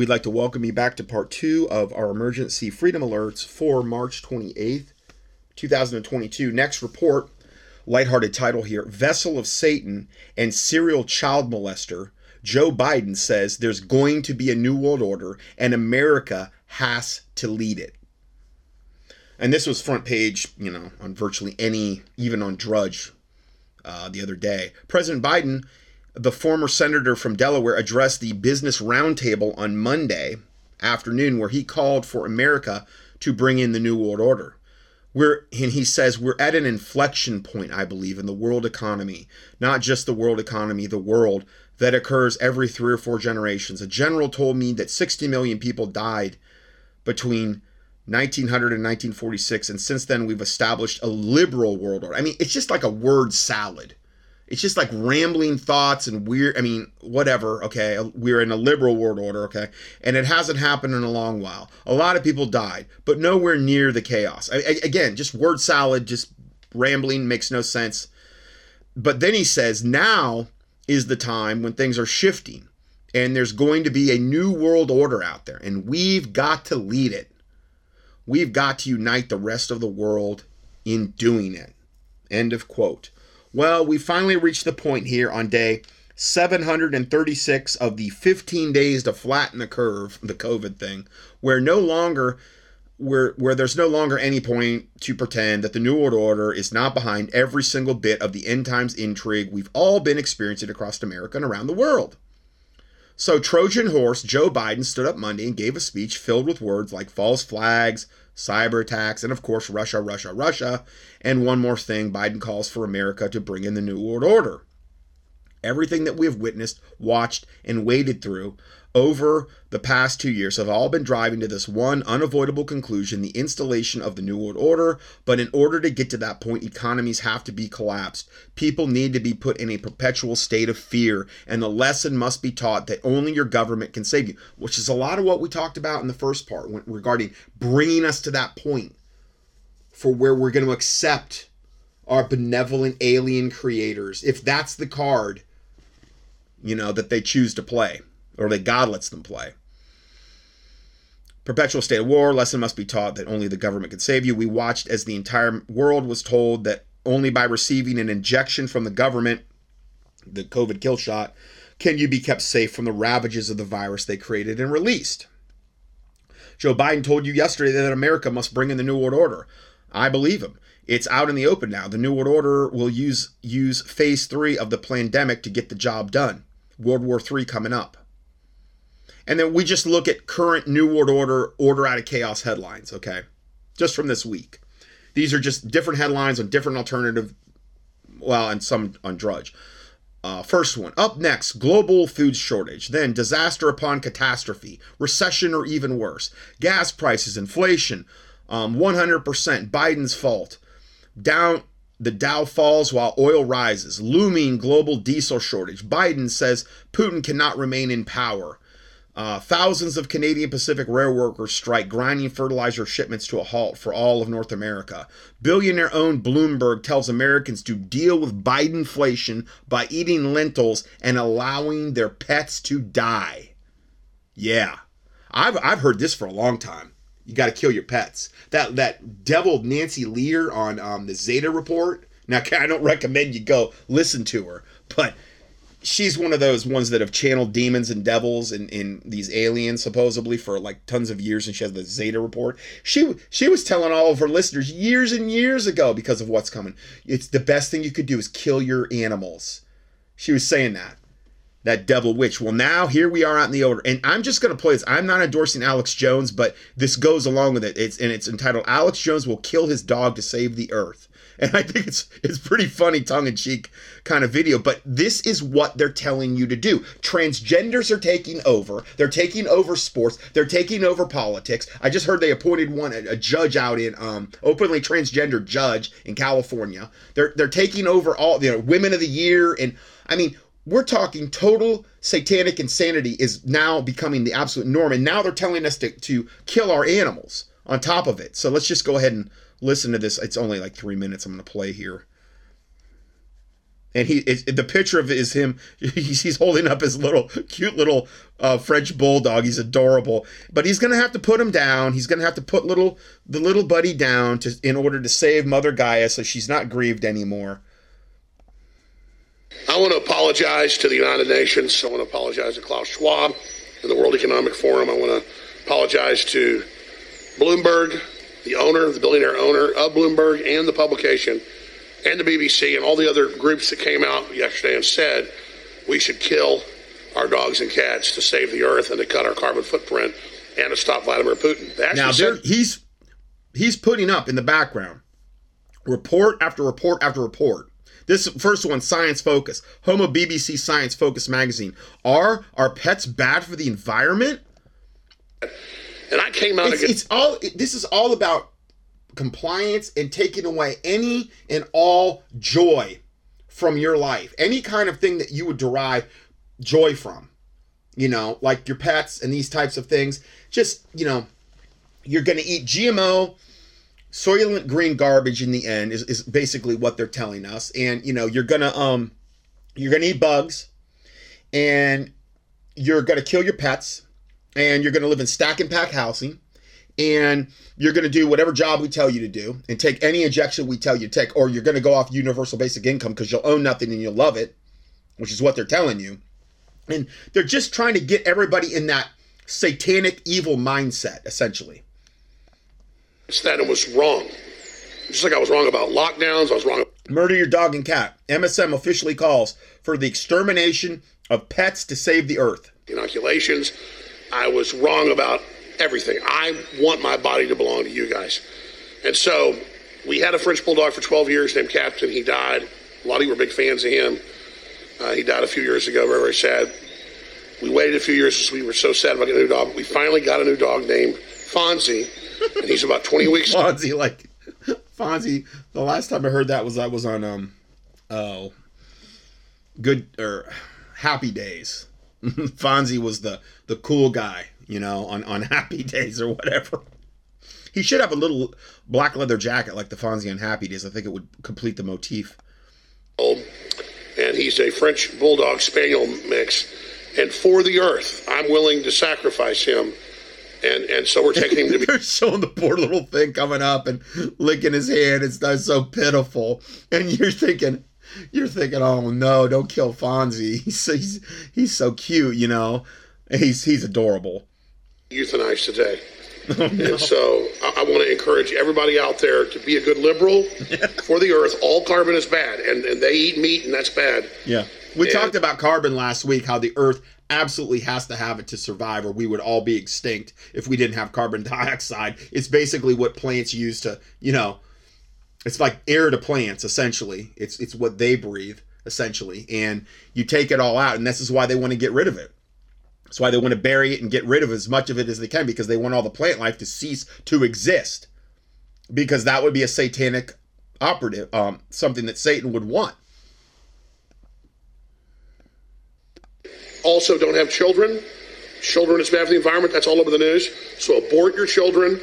We'd like to welcome you back to part two of our emergency freedom alerts for March 28th, 2022. Next report, lighthearted title here Vessel of Satan and Serial Child Molester. Joe Biden says there's going to be a new world order and America has to lead it. And this was front page, you know, on virtually any, even on Drudge uh, the other day. President Biden the former senator from Delaware addressed the Business Roundtable on Monday afternoon, where he called for America to bring in the New World Order. We're, and he says we're at an inflection point, I believe, in the world economy, not just the world economy, the world that occurs every three or four generations. A general told me that 60 million people died between 1900 and 1946, and since then we've established a liberal world order. I mean, it's just like a word salad it's just like rambling thoughts and weird i mean whatever okay? Uh, we're in a liberal world order okay? And it hasn't happened in a long while. A lot of people died but nowhere near the chaos. I, I, again just word salad just rambling makes no sense. But then he says now is the time when things are shifting and there's going to be a new world order out there and we've got to lead it. We've got to unite the rest of the world in doing it. End of quote well, we finally reached the point here on day 736 of the 15 days to flatten the curve, the COVID thing, where no longer where where there's no longer any point to pretend that the New World Order is not behind every single bit of the end times intrigue we've all been experiencing across America and around the world. So Trojan horse Joe Biden stood up Monday and gave a speech filled with words like false flags, cyber attacks, and of course, Russia, Russia, Russia. And one more thing Biden calls for America to bring in the New World Order. Everything that we have witnessed, watched, and waded through over the past two years have all been driving to this one unavoidable conclusion the installation of the New World Order. But in order to get to that point, economies have to be collapsed. People need to be put in a perpetual state of fear. And the lesson must be taught that only your government can save you, which is a lot of what we talked about in the first part regarding bringing us to that point for where we're going to accept our benevolent alien creators. If that's the card, you know, that they choose to play or that God lets them play. Perpetual state of war, lesson must be taught that only the government can save you. We watched as the entire world was told that only by receiving an injection from the government, the COVID kill shot, can you be kept safe from the ravages of the virus they created and released. Joe Biden told you yesterday that America must bring in the New World Order. I believe him. It's out in the open now. The New World Order will use use phase three of the pandemic to get the job done. World War III coming up. And then we just look at current New World Order, Order Out of Chaos headlines, okay? Just from this week. These are just different headlines on different alternative, well, and some on Drudge. Uh, first one. Up next, global food shortage. Then disaster upon catastrophe, recession or even worse. Gas prices, inflation, um, 100% Biden's fault. Down, the Dow falls while oil rises. Looming global diesel shortage. Biden says Putin cannot remain in power. Uh, thousands of Canadian Pacific rail workers strike, grinding fertilizer shipments to a halt for all of North America. Billionaire owned Bloomberg tells Americans to deal with Bidenflation by eating lentils and allowing their pets to die. Yeah, I've, I've heard this for a long time. You got to kill your pets. That that devil Nancy Lear on um, the Zeta Report. Now, I don't recommend you go listen to her, but she's one of those ones that have channeled demons and devils and in, these aliens supposedly for like tons of years and she has the zeta report. She she was telling all of her listeners years and years ago because of what's coming. It's the best thing you could do is kill your animals. She was saying that. That devil witch. Well now here we are out in the order. And i'm just going to play this. I'm not endorsing alex jones but this goes along with it. It's and it's entitled alex jones will kill his dog to save the earth and I think it's it's pretty funny, tongue in cheek kind of video. But this is what they're telling you to do. Transgenders are taking over. They're taking over sports. They're taking over politics. I just heard they appointed one a, a judge out in um, openly transgender judge in California. They're they're taking over all you know women of the year and I mean we're talking total satanic insanity is now becoming the absolute norm and now they're telling us to, to kill our animals on top of it so let's just go ahead and listen to this. It's only like three minutes I'm going to play here. and he is, the picture of it is him. He's, he's holding up his little cute little uh, French bulldog. He's adorable, but he's gonna have to put him down. He's gonna have to put little the little buddy down to in order to save Mother Gaia, so she's not grieved anymore. I want to apologize to the United Nations. I want to apologize to Klaus Schwab and the World Economic Forum. I want to apologize to Bloomberg, the owner, the billionaire owner of Bloomberg, and the publication, and the BBC, and all the other groups that came out yesterday and said we should kill our dogs and cats to save the earth and to cut our carbon footprint and to stop Vladimir Putin. They Now said, he's he's putting up in the background report after report after report. This first one, Science Focus, home of BBC Science Focus magazine. Are our pets bad for the environment? And I came out It's, against. it's all. it- This is all about compliance and taking away any and all joy from your life. Any kind of thing that you would derive joy from. You know, like your pets and these types of things. Just you know, you're going to eat GMO, soylent green garbage in the end is, is basically what they're telling us. And you know, you're gonna um, you're gonna eat bugs, and you're gonna kill your pets, and you're gonna live in stack and pack housing, and you're gonna do whatever job we tell you to do, and take any injection we tell you to take, or you're gonna go off universal basic income because you'll own nothing and you'll love it, which is what they're telling you. And they're just trying to get everybody in that satanic evil mindset, essentially. that and was wrong. Just like I was wrong about lockdowns, I was wrong Murder your dog and cat. MSM officially calls for the extermination of pets to save the earth. inoculations. I was wrong about everything. I want my body to belong to you guys. And so we had a French Bulldog for 12 years named Captain. He died. A lot of you were big fans of him. Uh, he died a few years ago, very, very sad. We waited a few years because we were so sad about getting a new dog. We finally got a new dog named Fonzie, and he's about 20 weeks old. Fonzie, like Fonzie. The last time I heard that was I was on um oh good or Happy Days. Fonzie was the the cool guy, you know, on on Happy Days or whatever. He should have a little black leather jacket like the Fonzie on Happy Days. I think it would complete the motif. old, and he's a French Bulldog Spaniel mix. And for the earth, I'm willing to sacrifice him. And, and so we're taking him to be They're showing the poor little thing coming up and licking his hand. It's that's so pitiful. And you're thinking, you're thinking, oh no, don't kill Fonzie. He's he's, he's so cute, you know. He's he's adorable. euthanized today. Oh, and so I, I want to encourage everybody out there to be a good liberal for the earth. All carbon is bad, and, and they eat meat, and that's bad. Yeah. We Yeah. talked about carbon last week, how the Earth absolutely has to have it to survive, or we would all be extinct if we didn't have carbon dioxide. It's basically what plants use to, you know, it's like air to plants essentially. It's it's what they breathe essentially, and you take it all out, and this is why they want to get rid of it. That's why they want to bury it and get rid of as much of it as they can because they want all the plant life to cease to exist. Because that would be a satanic operative, um, something that Satan would want. Also, don't have children. Children is bad for the environment. That's all over the news. So abort your children.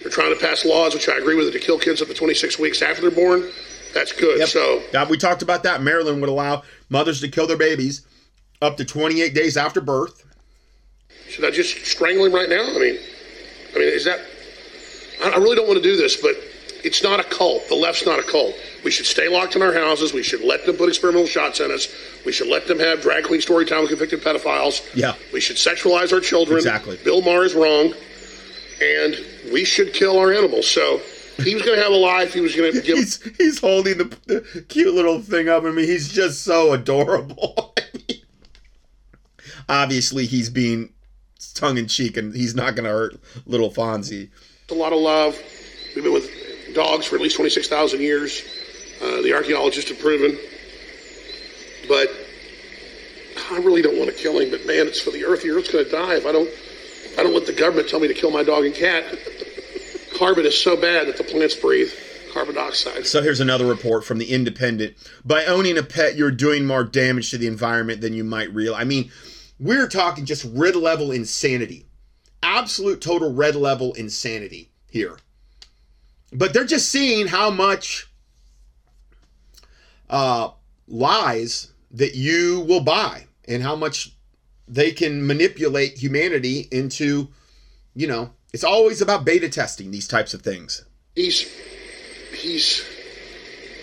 They're trying to pass laws, which I agree with, to kill kids up to 26 weeks after they're born. That's good. Yep. So we talked about that. Maryland would allow mothers to kill their babies up to 28 days after birth. Should I just strangle him right now? I mean, I mean, is that? I really don't want to do this, but it's not a cult. The left's not a cult. We should stay locked in our houses. We should let them put experimental shots in us. We should let them have drag queen story time with convicted pedophiles. Yeah. We should sexualize our children. Exactly. Bill Maher is wrong, and we should kill our animals. So he was going to have a life. He was going to give. He's he's holding the, the cute little thing up. I mean, he's just so adorable. I mean, obviously, he's being tongue in cheek, and he's not going to hurt little Fonzie. It's a lot of love. We've been with dogs for at least 26,000 years. Uh, the archaeologists have proven. But I really don't want to kill him. But man, it's for the earth. The earth's going to die if I don't. I don't let the government tell me to kill my dog and cat. Carbon is so bad that the plants breathe carbon dioxide. So here's another report from the Independent. By owning a pet, you're doing more damage to the environment than you might realize. I mean, we're talking just red level insanity. Absolute total red level insanity here. But they're just seeing how much uh lies that you will buy and how much they can manipulate humanity into, you know, it's always about beta testing these types of things. He's he's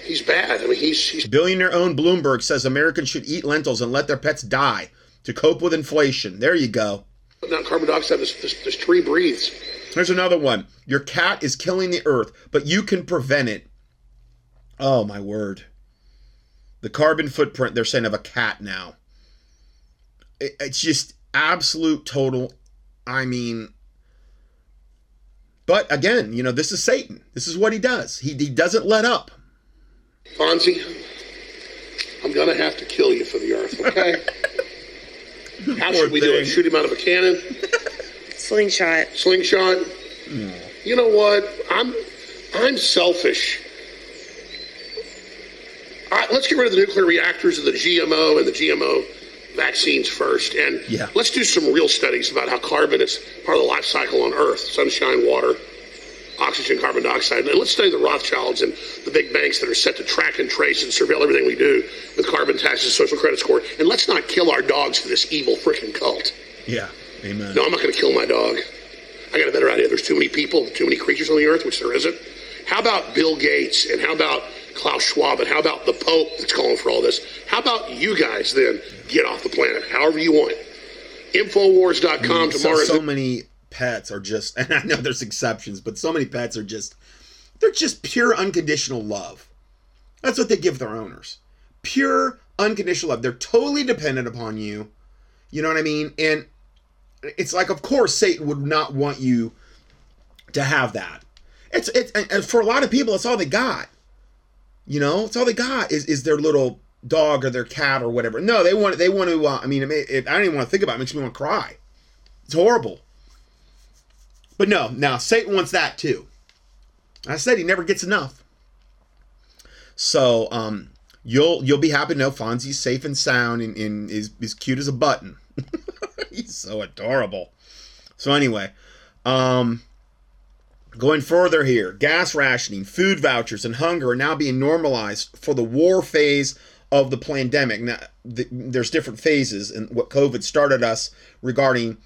he's bad. I mean, he's he's Billionaire owned Bloomberg says Americans should eat lentils and let their pets die to cope with inflation. There you go. out carbon dioxide. This, this this tree breathes. Here's another one. Your cat is killing the earth, but you can prevent it. Oh my word. The carbon footprint they're saying of a cat now. It- it's just absolute total. I mean, but again, you know, this is Satan. This is what he does. He, he doesn't let up. Fonzie, I'm gonna have to kill you for the earth. Okay. How should we do it? Shoot him out of a cannon? Slingshot. slingshot. Hmm. You know what? I'm I'm selfish. I, let's get rid of the nuclear reactors and the GMO and the GMO vaccines first, and Yeah. let's do some real studies about how carbon is part of the life cycle on Earth: sunshine, water, oxygen, carbon dioxide. And let's study the Rothschilds and the big banks that are set to track and trace and surveil everything we do with carbon taxes, social credit score. And let's not kill our dogs for this evil freaking cult. Yeah. Amen. No, I'm not going to kill my dog. I got a better idea. There's too many people, too many creatures on the earth, which there isn't. How about Bill Gates and how about Klaus Schwab and how about the Pope that's calling for all this? How about you guys then get off the planet, however you want? Infowars.com mm, so, tomorrow. so many pets are just and i know there's exceptions but so many pets are just they're just pure unconditional love. That's what they give their owners. Pure unconditional love. They're totally dependent upon you. You know what i mean? And it's like of course satan would not want you to have that. It's it's and for a lot of people it's all they got. You know it's all they got is is their little dog or their cat or whatever. No they want they want to uh, i mean it, it, i don't even want to think about it. it makes me want to cry. It's horrible. But no, now Satan wants that too. I said he never gets enough. So um, you'll you'll be happy to know Fonzie's safe and sound and, and is is cute as a button. He's so adorable. So anyway, um, going further here, gas rationing, food vouchers, and hunger are now being normalized for the war phase of the pandemic. Now, th- there's different phases, and what COVID started us regarding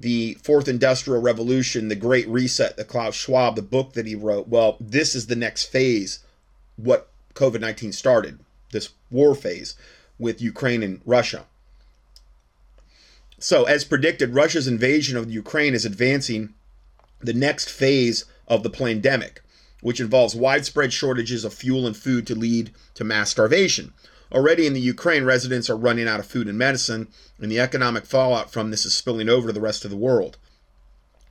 the fourth industrial revolution, the Great Reset, the Klaus Schwab, the book that he wrote. Well, this is the next phase. What COVID 19 started, this war phase with Ukraine and Russia. So, as predicted, Russia's invasion of Ukraine is advancing the next phase of the pandemic, which involves widespread shortages of fuel and food to lead to mass starvation. Already in the Ukraine, residents are running out of food and medicine, and the economic fallout from this is spilling over to the rest of the world.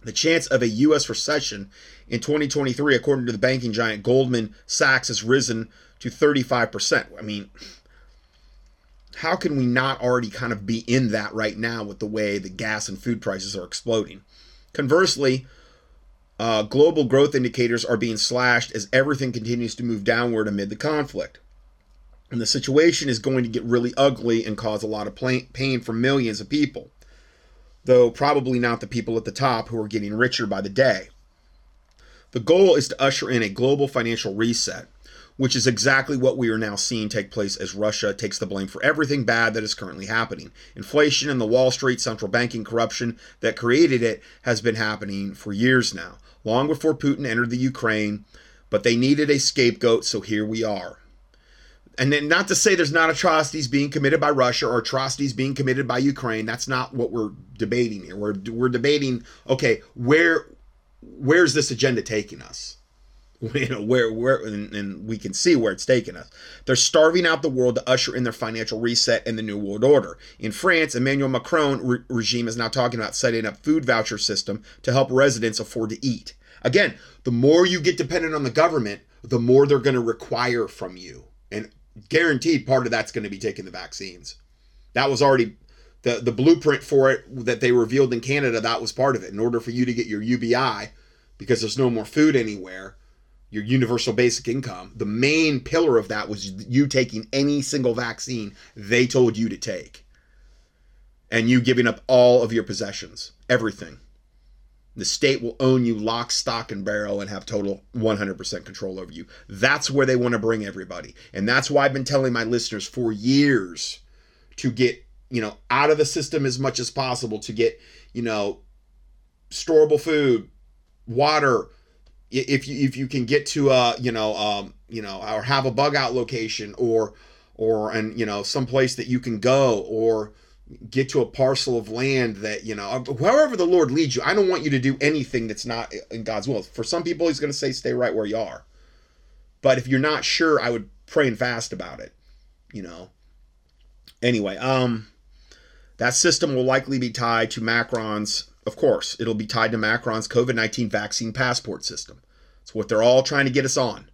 The chance of a U.S. recession in 2023, according to the banking giant Goldman Sachs, has risen to 35%. I mean, how can we not already kind of be in that right now with the way the gas and food prices are exploding? Conversely, uh, global growth indicators are being slashed as everything continues to move downward amid the conflict. And the situation is going to get really ugly and cause a lot of pain for millions of people, though probably not the people at the top who are getting richer by the day. The goal is to usher in a global financial reset, which is exactly what we are now seeing take place as Russia takes the blame for everything bad that is currently happening. Inflation and the Wall Street central banking corruption that created it has been happening for years now, long before Putin entered the Ukraine, but they needed a scapegoat, so here we are. And then not to say there's not atrocities being committed by Russia or atrocities being committed by Ukraine. That's not what we're debating here. We're we're debating okay, where where's this agenda taking us? You know where where and, and we can see where it's taking us. They're starving out the world to usher in their financial reset and the new world order. In France, Emmanuel Macron re- regime is now talking about setting up food voucher system to help residents afford to eat. Again, the more you get dependent on the government, the more they're going to require from you. And guaranteed part of that's going to be taking the vaccines. That was already the the blueprint for it that they revealed in Canada. That was part of it. In order for you to get your UBI, because there's no more food anywhere, your universal basic income. The main pillar of that was you taking any single vaccine they told you to take, and you giving up all of your possessions, everything. The state will own you lock, stock, and barrel and have total 100% control over you. That's where they want to bring everybody. And that's why I've been telling my listeners for years to get, you know, out of the system as much as possible, to get, you know, storable food, water, if you if you can get to a you know um you know or have a bug out location or or and you know some place that you can go or get to a parcel of land that you know wherever the lord leads you i don't want you to do anything that's not in god's will. For some people he's going to say stay right where you are. But if you're not sure i would pray and fast about it you know. Anyway um that system will likely be tied to macron's of course it'll be tied to macron's covid-19 vaccine passport system. It's what they're all trying to get us on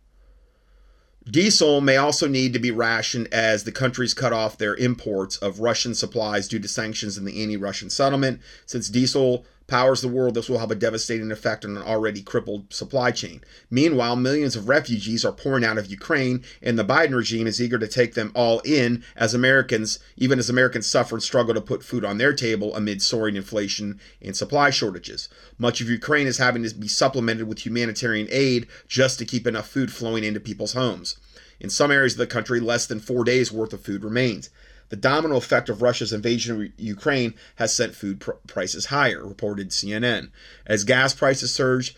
Diesel may also need to be rationed as the countries cut off their imports of Russian supplies due to sanctions in the anti Russian settlement. Since diesel powers the world, this will have a devastating effect on an already crippled supply chain. Meanwhile, millions of refugees are pouring out of Ukraine, and the Biden regime is eager to take them all in as Americans, even as Americans suffer and struggle to put food on their table amid soaring inflation and supply shortages. Much of Ukraine is having to be supplemented with humanitarian aid just to keep enough food flowing into people's homes. In some areas of the country, less than four days' worth of food remains. The domino effect of Russia's invasion of Ukraine has sent food pr- prices higher, reported CNN. As gas prices surge,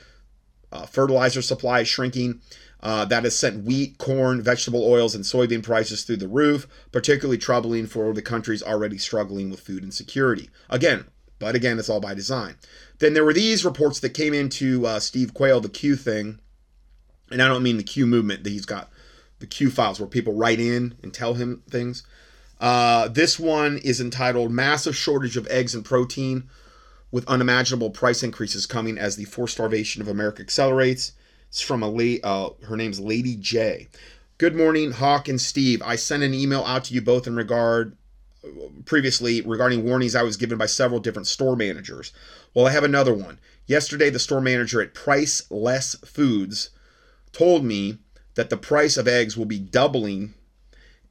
uh, fertilizer supply is shrinking. Uh, that has sent wheat, corn, vegetable oils, and soybean prices through the roof, particularly troubling for the countries already struggling with food insecurity. Again, but again, it's all by design. Then there were these reports that came into uh, Steve Quayle, the Q thing, and I don't mean the Q movement that he's got the Q files where people write in and tell him things. Uh, this one is entitled Massive Shortage of Eggs and Protein with Unimaginable Price Increases Coming as the Forced Starvation of America Accelerates. It's from a late, uh, her name's Lady J. Good morning, Hawk and Steve. I sent an email out to you both in regard previously regarding warnings I was given by several different store managers. Well, I have another one. Yesterday, the store manager at Price Less Foods told me that the price of eggs will be doubling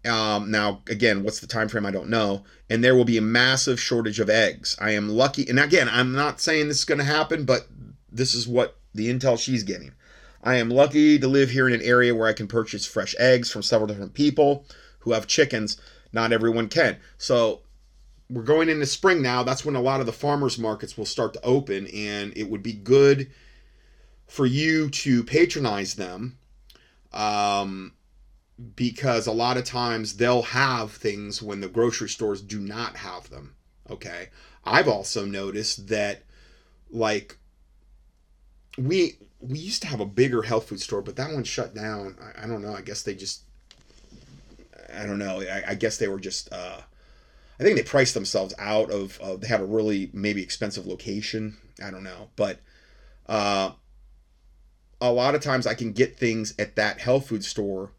um, now, again, what's the time frame? I don't know. And there will be a massive shortage of eggs. I am lucky, and again, I'm not saying this is going to happen, but this is what the intel she's getting. I am lucky to live here in an area where I can purchase fresh eggs from several different people who have chickens. Not everyone can. So we're going into spring now. That's when a lot of the farmers markets will start to open, and it would be good for you to patronize them. Um, because a lot of times they'll have things when the grocery stores do not have them. Okay. I've also noticed that like we we used to have a bigger health food store, but that one shut down. I, I don't know. I guess they just I don't know. I, I guess they were just uh I think they priced themselves out of uh, they had a really maybe expensive location. I don't know. But uh a lot of times I can get things at that health food store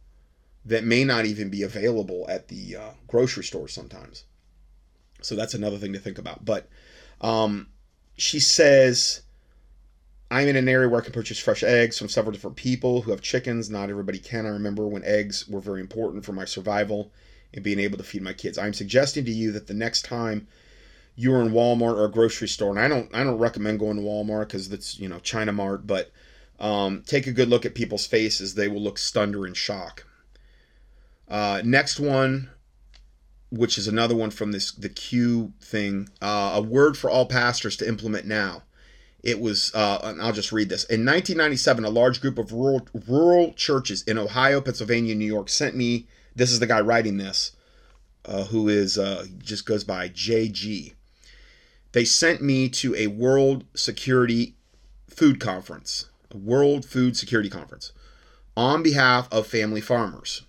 that may not even be available at the uh, grocery store sometimes. So that's another thing to think about. But um, she says, I'm in an area where I can purchase fresh eggs from several different people who have chickens. Not everybody can. I remember when eggs were very important for my survival and being able to feed my kids. I'm suggesting to you that the next time you're in Walmart or a grocery store, and I don't I don't recommend going to Walmart because that's you know China Mart, but um, take a good look at people's faces. They will look stunned or in shock uh, next one, which is another one from this the Q thing. Uh, a word for all pastors to implement now. It was, uh, I'll just read this. In 1997, a large group of rural, rural churches in Ohio, Pennsylvania, New York sent me. This is the guy writing this, uh, who is uh, just goes by JG. They sent me to a World Security Food Conference, a World Food Security Conference, on behalf of family farmers.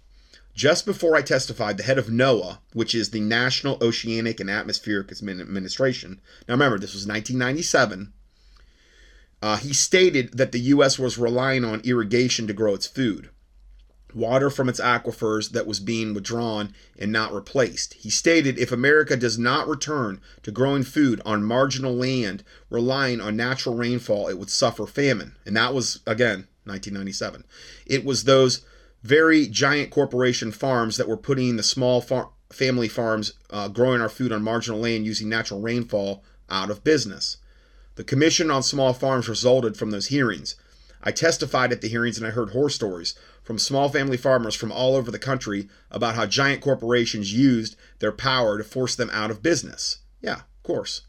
Just before I testified, the head of NOAA, which is the National Oceanic and Atmospheric Administration, now remember, this was 1997, uh, he stated that the U.S. was relying on irrigation to grow its food, water from its aquifers that was being withdrawn and not replaced. He stated if America does not return to growing food on marginal land relying on natural rainfall, it would suffer famine. And that was, again, 1997. It was those very giant corporation farms that were putting the small far- family farms uh, growing our food on marginal land using natural rainfall out of business. The Commission on Small Farms resulted from those hearings. I testified at the hearings and I heard horror stories from small family farmers from all over the country about how giant corporations used their power to force them out of business. Yeah, of course.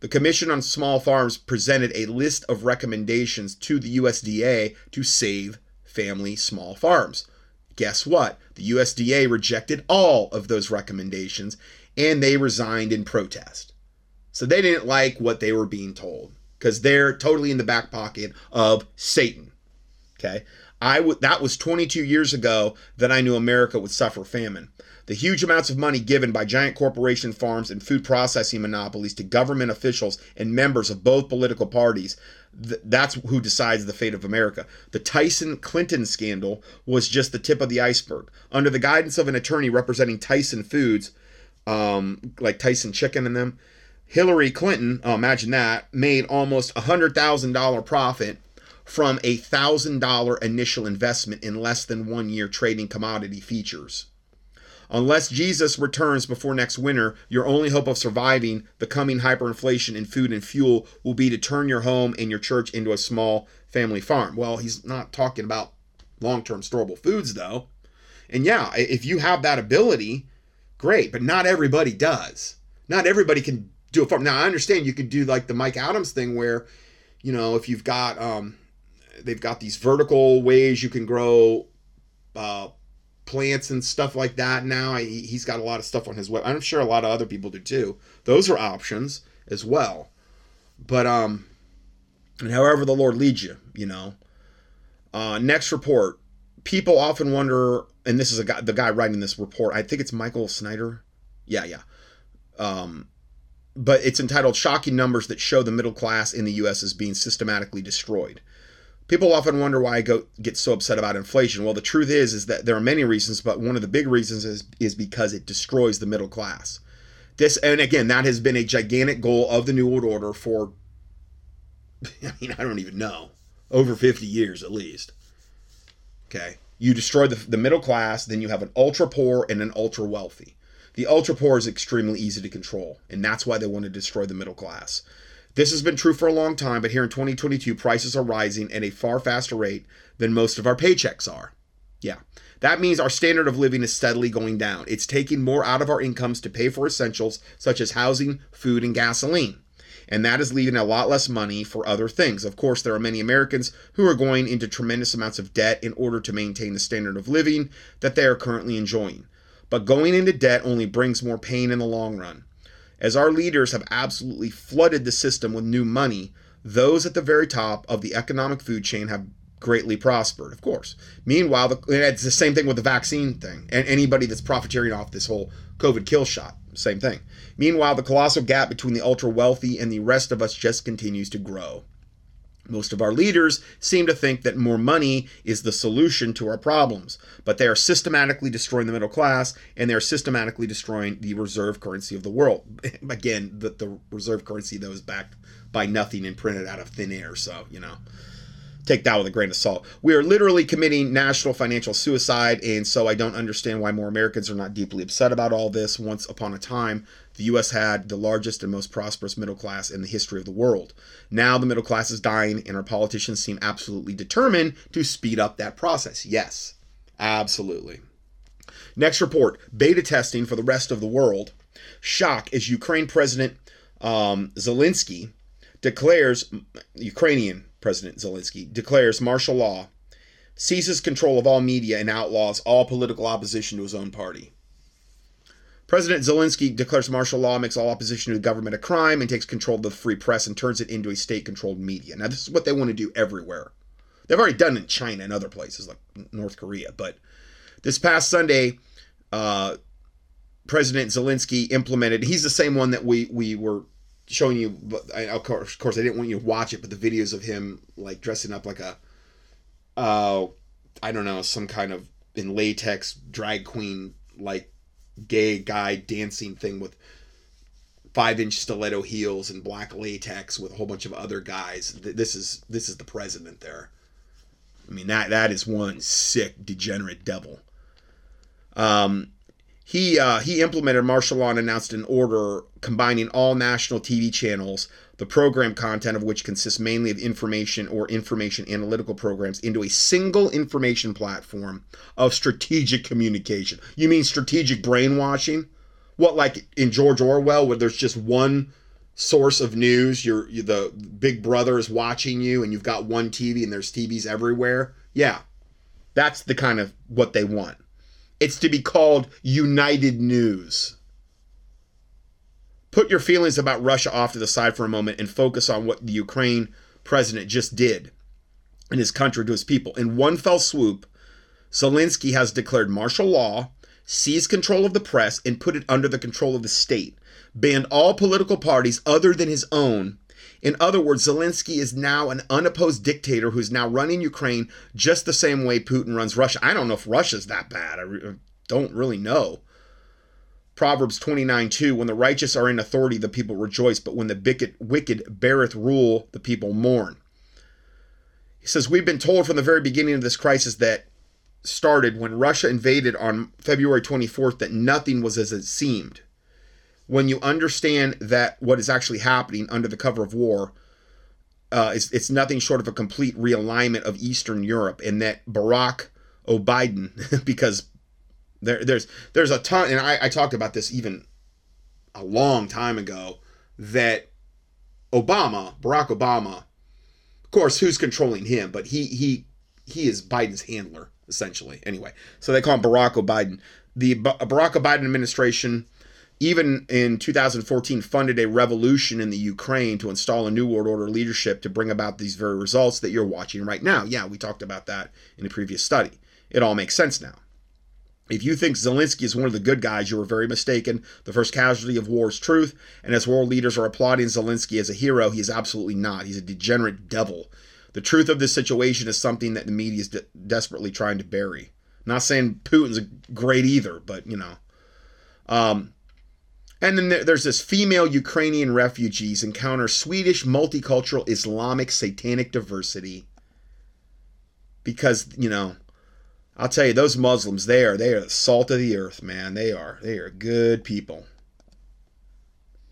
The Commission on Small Farms presented a list of recommendations to the USDA to save family small farms. Guess what? The USDA rejected all of those recommendations and they resigned in protest. So they didn't like what they were being told because they're totally in the back pocket of Satan. Okay. I w- that was 22 years ago that I knew America would suffer famine. The huge amounts of money given by giant corporation farms and food processing monopolies to government officials and members of both political parties, th- that's who decides the fate of America. The Tyson Clinton scandal was just the tip of the iceberg. Under the guidance of an attorney representing Tyson Foods, um, like Tyson Chicken and them, Hillary Clinton, oh, imagine that, made almost a $100,000 profit from a $1,000 initial investment in less than one year trading commodity futures. Unless Jesus returns before next winter, your only hope of surviving the coming hyperinflation in food and fuel will be to turn your home and your church into a small family farm. Well, he's not talking about long term storable foods, though. And yeah, if you have that ability, great, but not everybody does. Not everybody can do a farm. Now, I understand you could do like the Mike Adams thing where, you know, if you've got, um, they've got these vertical ways you can grow uh, plants and stuff like that now. He's got a lot of stuff on his web. I'm sure a lot of other people do too. Those are options as well. But um, and however the Lord leads you, you know. Uh, next report. People often wonder, and this is a guy, the guy writing this report. I think it's Michael Snyder. Yeah, yeah. Um, but it's entitled "Shocking Numbers That Show the Middle Class in the U.S. is Being Systematically Destroyed." People often wonder why I go, get so upset about inflation. Well, the truth is is that there are many reasons, but one of the big reasons is is because it destroys the middle class. This and again, that has been a gigantic goal of the New World Order for I mean, I don't even know. Over 50 years at least. Okay. You destroy the, the middle class, then you have an ultra poor and an ultra wealthy. The ultra poor is extremely easy to control, and that's why they want to destroy the middle class. This has been true for a long time, but here in 2022, prices are rising at a far faster rate than most of our paychecks are. Yeah. That means our standard of living is steadily going down. It's taking more out of our incomes to pay for essentials such as housing, food, and gasoline. And that is leaving a lot less money for other things. Of course, there are many Americans who are going into tremendous amounts of debt in order to maintain the standard of living that they are currently enjoying. But going into debt only brings more pain in the long run. As our leaders have absolutely flooded the system with new money, those at the very top of the economic food chain have greatly prospered, of course. Meanwhile, the, it's the same thing with the vaccine thing, and anybody that's profiteering off this whole COVID kill shot, same thing. Meanwhile, the colossal gap between the ultra wealthy and the rest of us just continues to grow. Most of our leaders seem to think that more money is the solution to our problems, but they are systematically destroying the middle class and they are systematically destroying the reserve currency of the world. Again, the, the reserve currency that was backed by nothing and printed out of thin air, so, you know, take that with a grain of salt. We are literally committing national financial suicide, and so I don't understand why more Americans are not deeply upset about all this. Once upon a time, the U.S. had the largest and most prosperous middle class in the history of the world. Now the middle class is dying, and our politicians seem absolutely determined to speed up that process. Yes, absolutely. Next report beta testing for the rest of the world. Shock as Ukraine President um, Zelensky declares, Ukrainian President Zelensky declares martial law, seizes control of all media, and outlaws all political opposition to his own party. President Zelensky declares martial law, makes all opposition to the government a crime, and takes control of the free press and turns it into a state controlled media. Now, this is what they want to do everywhere. They've already done it in China and other places like North Korea. But this past Sunday, uh, President Zelensky implemented, he's the same one that we, we were showing you. But of course, of course, I didn't want you to watch it, but the videos of him like dressing up like a, uh, I don't know, some kind of in latex drag queen like gay guy dancing thing with five inch stiletto heels and black latex with a whole bunch of other guys. This is this is the president there. I mean that that is one sick degenerate devil. Um, he uh, he implemented martial law and announced an order combining all national TV channels, the program content of which consists mainly of information or information analytical programs, into a single information platform of strategic communication. You mean strategic brainwashing? What like in George Orwell, where there's just one source of news, you're, you the big brother is watching you, and you've got one TV, and there's TVs everywhere. Yeah, that's the kind of what they want. It's to be called United News. Put your feelings about Russia off to the side for a moment and focus on what the Ukraine president just did in his country to his people. In one fell swoop, Zelensky has declared martial law, seized control of the press, and put it under the control of the state, banned all political parties other than his own. In other words, Zelensky is now an unopposed dictator who's now running Ukraine just the same way Putin runs Russia. I don't know if Russia's that bad. I don't really know. Proverbs 29 2 When the righteous are in authority, the people rejoice, but when the wicked, beareth rule, the people mourn. He says, We've been told from the very beginning of this crisis that started when Russia invaded on February 24th that nothing was as it seemed. When you understand that what is actually happening under the cover of war uh, is it's nothing short of a complete realignment of Eastern Europe, and that Barack O'Biden, because there, there's there's a ton, and I, I talked about this even a long time ago that Obama, Barack Obama, of course, who's controlling him? But he he he is Biden's handler essentially. Anyway, so they call him Barack Biden. The Barack Biden administration, even in 2014, funded a revolution in the Ukraine to install a new world order leadership to bring about these very results that you're watching right now. Yeah, we talked about that in a previous study. It all makes sense now. If you think Zelensky is one of the good guys, you are very mistaken. The first casualty of war is truth, and as world leaders are applauding Zelensky as a hero, he is absolutely not. He's a degenerate devil. The truth of this situation is something that the media is de- desperately trying to bury. not saying Putin's great either, but you know. Um, and then there's this female Ukrainian refugees encounter Swedish multicultural Islamic satanic diversity because you know I'll tell you, those Muslims, they are they are the salt of the earth, man. They are they are good people.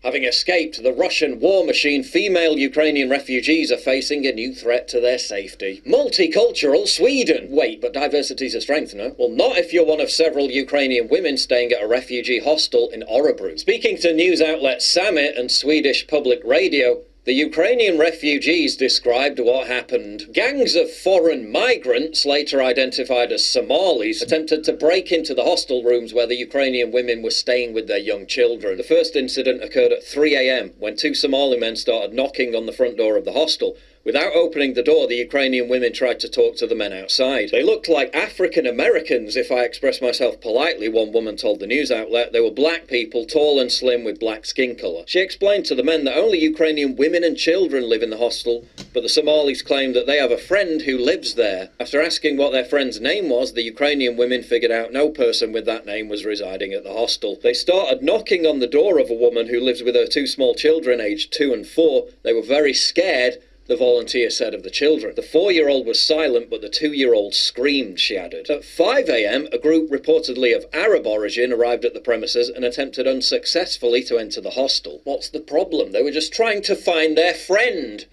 Having escaped the Russian war machine, female Ukrainian refugees are facing a new threat to their safety. Multicultural Sweden. Wait, but diversity's a strength, no? Well, not if you're one of several Ukrainian women staying at a refugee hostel in Örebro. Speaking to news outlet Samnytt and Swedish public radio, the Ukrainian refugees described what happened. Gangs of foreign migrants, later identified as Somalis, attempted to break into the hostel rooms where the Ukrainian women were staying with their young children. The first incident occurred at 3 a.m. when two Somali men started knocking on the front door of the hostel. Without opening the door, the Ukrainian women tried to talk to the men outside. They looked like African Americans, if I express myself politely, one woman told the news outlet. They were black people, tall and slim with black skin colour. She explained to the men that only Ukrainian women and children live in the hostel, but the Somalis claim that they have a friend who lives there. After asking what their friend's name was, the Ukrainian women figured out no person with that name was residing at the hostel. They started knocking on the door of a woman who lives with her two small children, aged two and four. They were very scared the volunteer said of the children. The four year old was silent, but the two year old screamed, she added. At 5 a.m., a group reportedly of Arab origin arrived at the premises and attempted unsuccessfully to enter the hostel. What's the problem? They were just trying to find their friend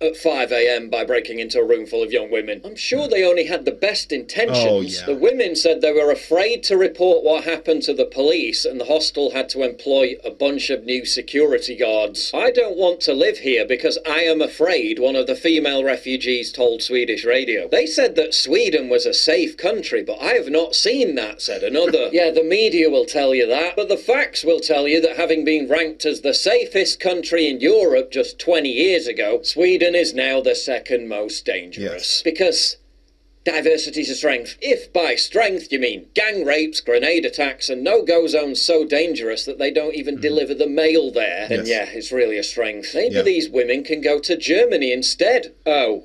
at 5 a.m. by breaking into a room full of young women. I'm sure they only had the best intentions. Oh, yeah. The women said they were afraid to report what happened to the police, and the hostel had to employ a bunch of new security guards. I don't want to live here because I am afraid, one of the female refugees told Swedish radio. They said that Sweden was a safe country, but I have not seen that, said another. yeah, the media will tell you that, but the facts will tell you that having been ranked as the safest country in Europe just 20 years ago, Sweden is now the second most dangerous. Yes. Because diversity's a strength. If by strength you mean gang rapes, grenade attacks, and no go zones so dangerous that they don't even mm-hmm. deliver the mail there, then. Yes. yeah, it's really a strength. Maybe Yeah. these women can go to Germany instead. Oh,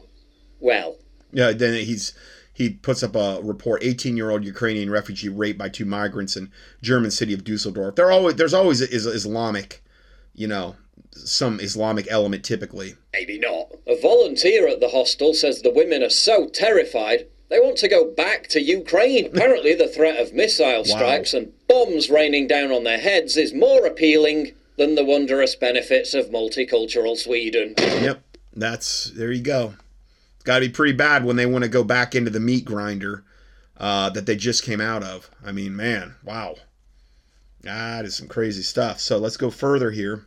well. Yeah, then he's he puts up a report: 18 year old Ukrainian refugee raped by two migrants in German city of Dusseldorf. There always there's always is Islamic, you know, some Islamic element typically. Maybe not. A volunteer at the hostel says the women are so terrified they want to go back to Ukraine. Apparently, the threat of missile strikes and bombs raining down on their heads is more appealing than the wondrous benefits of multicultural Sweden. Yep, that's there you go. It's got to be pretty bad when they want to go back into the meat grinder uh, that they just came out of. I mean, man, wow. That is some crazy stuff. So let's go further here.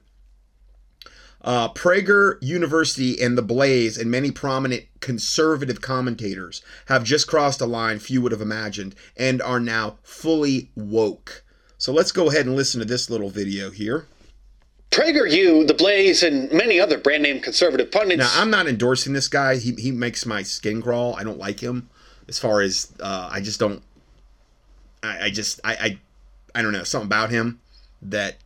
Uh, Prager University and The Blaze and many prominent conservative commentators have just crossed a line few would have imagined and are now fully woke. So let's go ahead and listen to this little video here. PragerU, The Blaze, and many other brand name conservative pundits. Now, I'm not endorsing this guy. He, he makes my skin crawl. I don't like him. As far as, uh, I just don't, I, I just, I, I, I don't know, something about him that,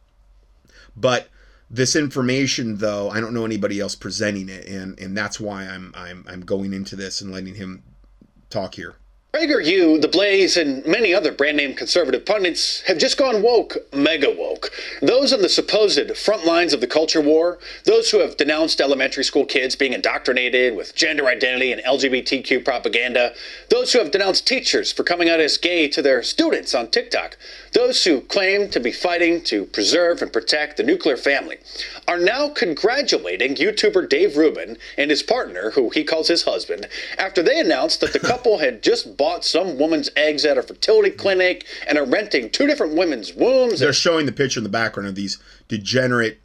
but this information though i don't know anybody else presenting it and and that's why i'm i'm i'm going into this and letting him talk here PragerU, The Blaze, and many other brand name conservative pundits have just gone woke, mega woke. Those on the supposed front lines of the culture war, those who have denounced elementary school kids being indoctrinated with gender identity and LGBTQ propaganda, those who have denounced teachers for coming out as gay to their students on TikTok, those who claim to be fighting to preserve and protect the nuclear family, are now congratulating YouTuber Dave Rubin and his partner, who he calls his husband, after they announced that the couple had just bought some woman's eggs at a fertility clinic and are renting two different women's wombs. They're showing the picture in the background of these degenerate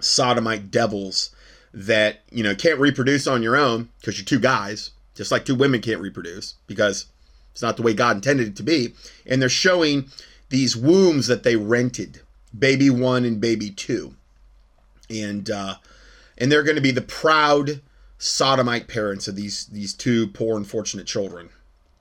sodomite devils that, you know, can't reproduce on your own because you're two guys, just like two women can't reproduce because it's not the way God intended it to be. And they're showing these wombs that they rented, baby one and baby two. And uh and they're going to be the proud sodomite parents of these these two poor unfortunate children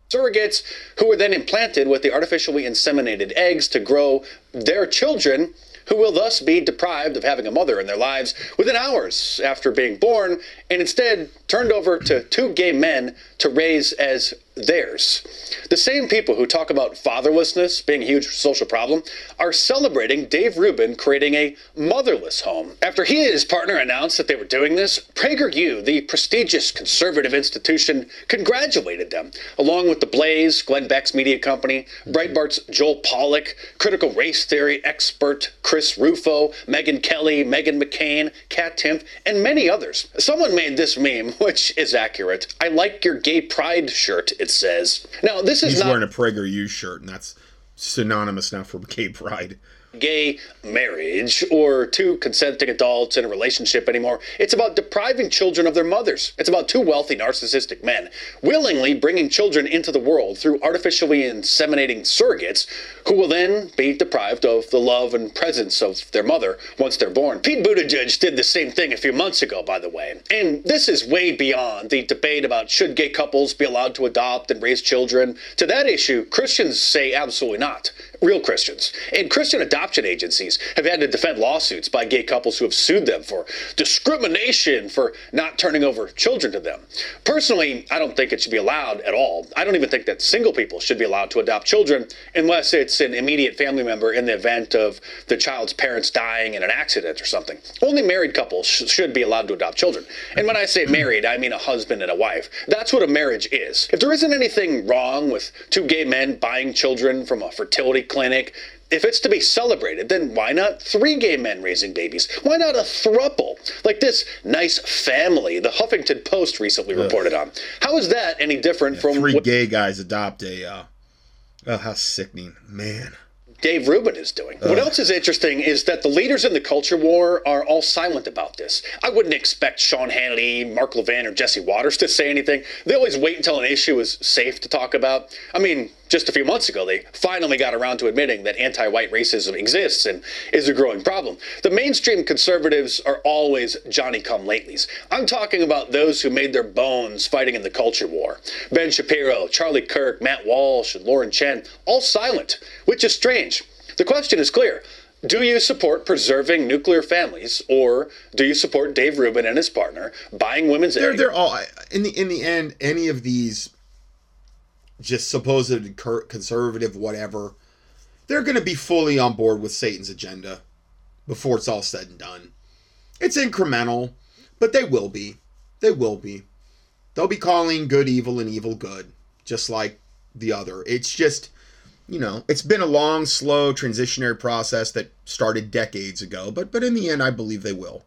surrogates who were then implanted with the artificially inseminated eggs to grow their children who will thus be deprived of having a mother in their lives within hours after being born and instead turned over to two gay men to raise as theirs. The same people who talk about fatherlessness being a huge social problem are celebrating Dave Rubin creating a motherless home. After he and his partner announced that they were doing this, PragerU, the prestigious conservative institution, congratulated them, along with The Blaze, Glenn Beck's media company, mm-hmm. Breitbart's Joel Pollak, critical race theory expert Chris Rufo, Megyn Kelly, Meghan McCain, Kat Timpf, and many others. Someone made this meme, which is accurate. I like your gay pride shirt, it says. Now, this is he's not wearing a PragerU shirt and that's synonymous now for gay pride gay marriage or two consenting adults in a relationship anymore. It's about depriving children of their mothers. It's about two wealthy narcissistic men willingly bringing children into the world through artificially inseminating surrogates who will then be deprived of the love and presence of their mother once they're born. Pete Buttigieg did the same thing a few months ago, by the way. And this is way beyond the debate about should gay couples be allowed to adopt and raise children. To that issue, Christians say absolutely not. Real Christians. And Christian adoption agencies have had to defend lawsuits by gay couples who have sued them for discrimination for not turning over children to them. Personally, I don't think it should be allowed at all. I don't even think that single people should be allowed to adopt children unless it's an immediate family member in the event of the child's parents dying in an accident or something. Only married couples sh- should be allowed to adopt children. And when I say married, I mean a husband and a wife. That's what a marriage is. If there isn't anything wrong with two gay men buying children from a fertility clinic, if it's to be celebrated, then why not three gay men raising babies? Why not a thruple? Like this nice family the Huffington Post recently reported on. How is that any different from three what gay guys adopt a uh oh how sickening man Dave Rubin is doing? What else is interesting is that the leaders in the culture war are all silent about this. I wouldn't expect Sean Hannity, Mark Levin, or Jesse Watters to say anything. They always wait until an issue is safe to talk about. I mean, just a few months ago, they finally got around to admitting that anti white racism exists and is a growing problem. The mainstream conservatives are always Johnny come latelys. I'm talking about those who made their bones fighting in the culture war. Ben Shapiro, Charlie Kirk, Matt Walsh, and Lauren Chen, all silent, which is strange. The question is clear. Do you support preserving nuclear families, or do you support Dave Rubin and his partner buying women's they're they're all in the in the end any of these just supposed conservative whatever they're going to be fully on board with Satan's agenda before it's all said and done. It's incremental, but they will be. They will be. They'll be calling good evil and evil good, just like the other. It's just you know, it's been a long, slow transitionary process that started decades ago, but but in the end I believe they will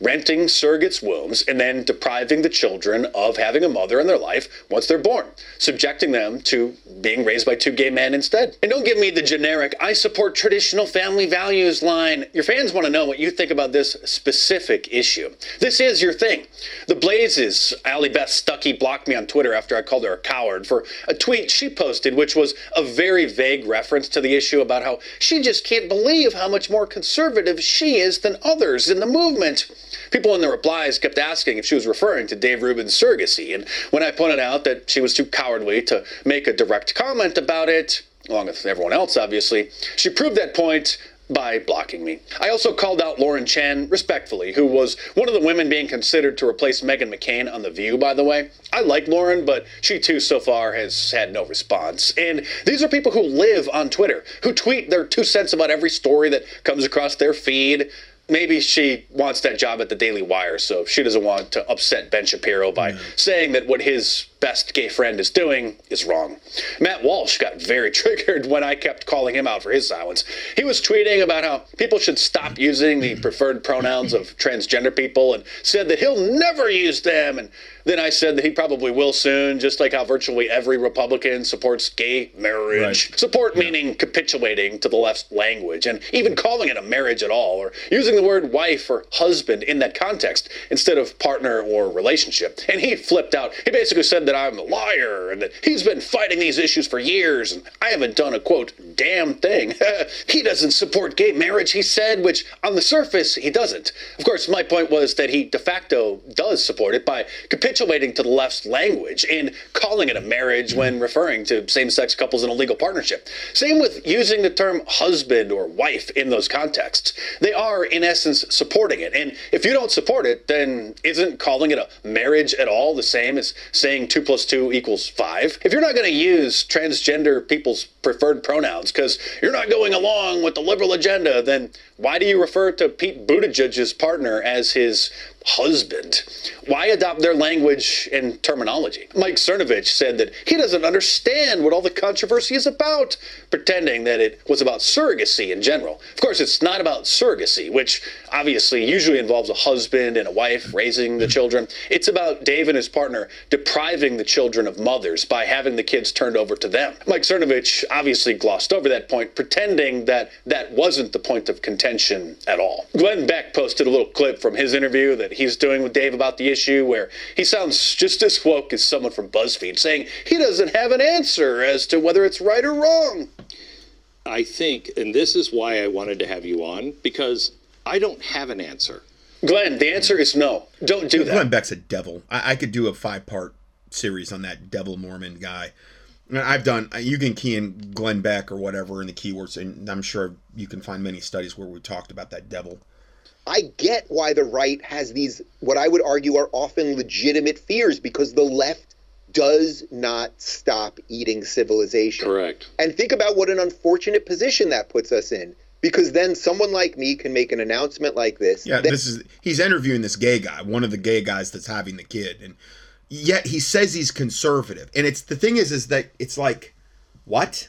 renting surrogates' wombs, and then depriving the children of having a mother in their life once they're born, subjecting them to being raised by two gay men instead. And don't give me the generic, I support traditional family values line. Your fans want to know what you think about this specific issue. This is your thing. The Blazes, Allie Beth Stuckey blocked me on Twitter after I called her a coward for a tweet she posted, which was a very vague reference to the issue about how she just can't believe how much more conservative she is than others in the movement. People in the replies kept asking if she was referring to Dave Rubin's surrogacy, and when I pointed out that she was too cowardly to make a direct comment about it, along with everyone else obviously, she proved that point by blocking me. I also called out Lauren Chen respectfully, who was one of the women being considered to replace Meghan McCain on The View, by the way. I like Lauren, but she too so far has had no response. And these are people who live on Twitter, who tweet their two cents about every story that comes across their feed maybe she wants that job at the Daily Wire, so she doesn't want to upset Ben Shapiro by mm. saying that what his best gay friend is doing is wrong. Matt Walsh got very triggered when I kept calling him out for his silence. He was tweeting about how people should stop using the preferred pronouns of transgender people and said that he'll never use them and then I said that he probably will soon, just like how virtually every Republican supports gay marriage. Right. Support yeah. meaning capitulating to the left's language and even calling it a marriage at all, or using the word wife or husband in that context instead of partner or relationship. And he flipped out. He basically said that I'm a liar and that he's been fighting these issues for years and I haven't done a quote, damn thing. he doesn't support gay marriage, he said, which on the surface he doesn't. Of course, my point was that he de facto does support it by capitulating capitulating to the left's language and calling it a marriage when referring to same sex couples in a legal partnership. Same with using the term husband or wife in those contexts. They are, in essence, supporting it. And if you don't support it, then isn't calling it a marriage at all the same as saying two plus two equals five? If you're not going to use transgender people's preferred pronouns because you're not going along with the liberal agenda, then why do you refer to Pete Buttigieg's partner as his husband. Why adopt their language and terminology? Mike Cernovich said that he doesn't understand what all the controversy is about, pretending that it was about surrogacy in general. Of course, it's not about surrogacy, which obviously usually involves a husband and a wife raising the children. It's about Dave and his partner depriving the children of mothers by having the kids turned over to them. Mike Cernovich obviously glossed over that point, pretending that that wasn't the point of contention at all. Glenn Beck posted a little clip from his interview that he's doing with Dave about the issue, where he sounds just as woke as someone from BuzzFeed, saying he doesn't have an answer as to whether it's right or wrong. I think, and this is why I wanted to have you on, because I don't have an answer. Glenn, the answer is no. Don't do that. Glenn Beck's a devil. I, I could do a five part series on that devil Mormon guy. I've done. You can key in Glenn Beck or whatever in the keywords, and I'm sure you can find many studies where we talked about that devil. I get why the right has these, what I would argue are often legitimate fears because the left does not stop eating civilization. Correct. And think about what an unfortunate position that puts us in. Because then someone like me can make an announcement like this. Yeah, this is he's interviewing this gay guy, one of the gay guys that's having the kid, and yet he says he's conservative. And it's the thing is, is that it's like, what?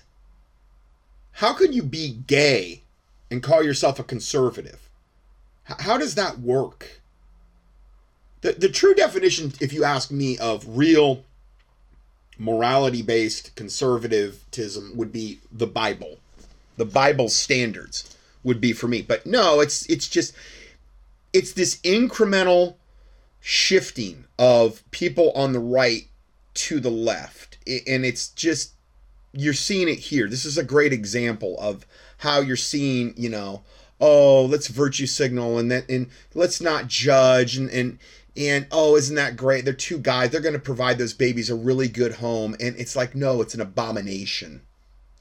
How could you be gay and call yourself a conservative? How does that work? The, the true definition, if you ask me, of real morality based conservatism would be the Bible. The Bible standards would be for me. But no, it's it's just it's this incremental shifting of people on the right to the left. And it's just you're seeing it here. This is a great example of how you're seeing, you know, oh, let's virtue signal and that and let's not judge and and and oh, isn't that great? They're two guys. They're going to provide those babies a really good home. And it's like, no, it's an abomination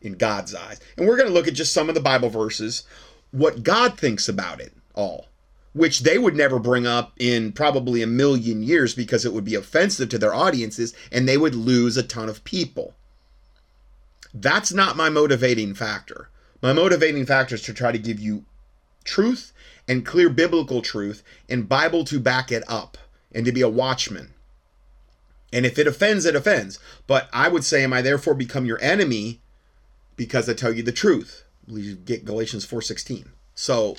in God's eyes. And we're going to look at just some of the Bible verses, what God thinks about it all, which they would never bring up in probably a million years because it would be offensive to their audiences and they would lose a ton of people. That's not my motivating factor. My motivating factor is to try to give you truth and clear biblical truth and Bible to back it up and to be a watchman. And if it offends, it offends. But I would say, am I therefore become your enemy because I tell you the truth. You get Galatians 4:16. So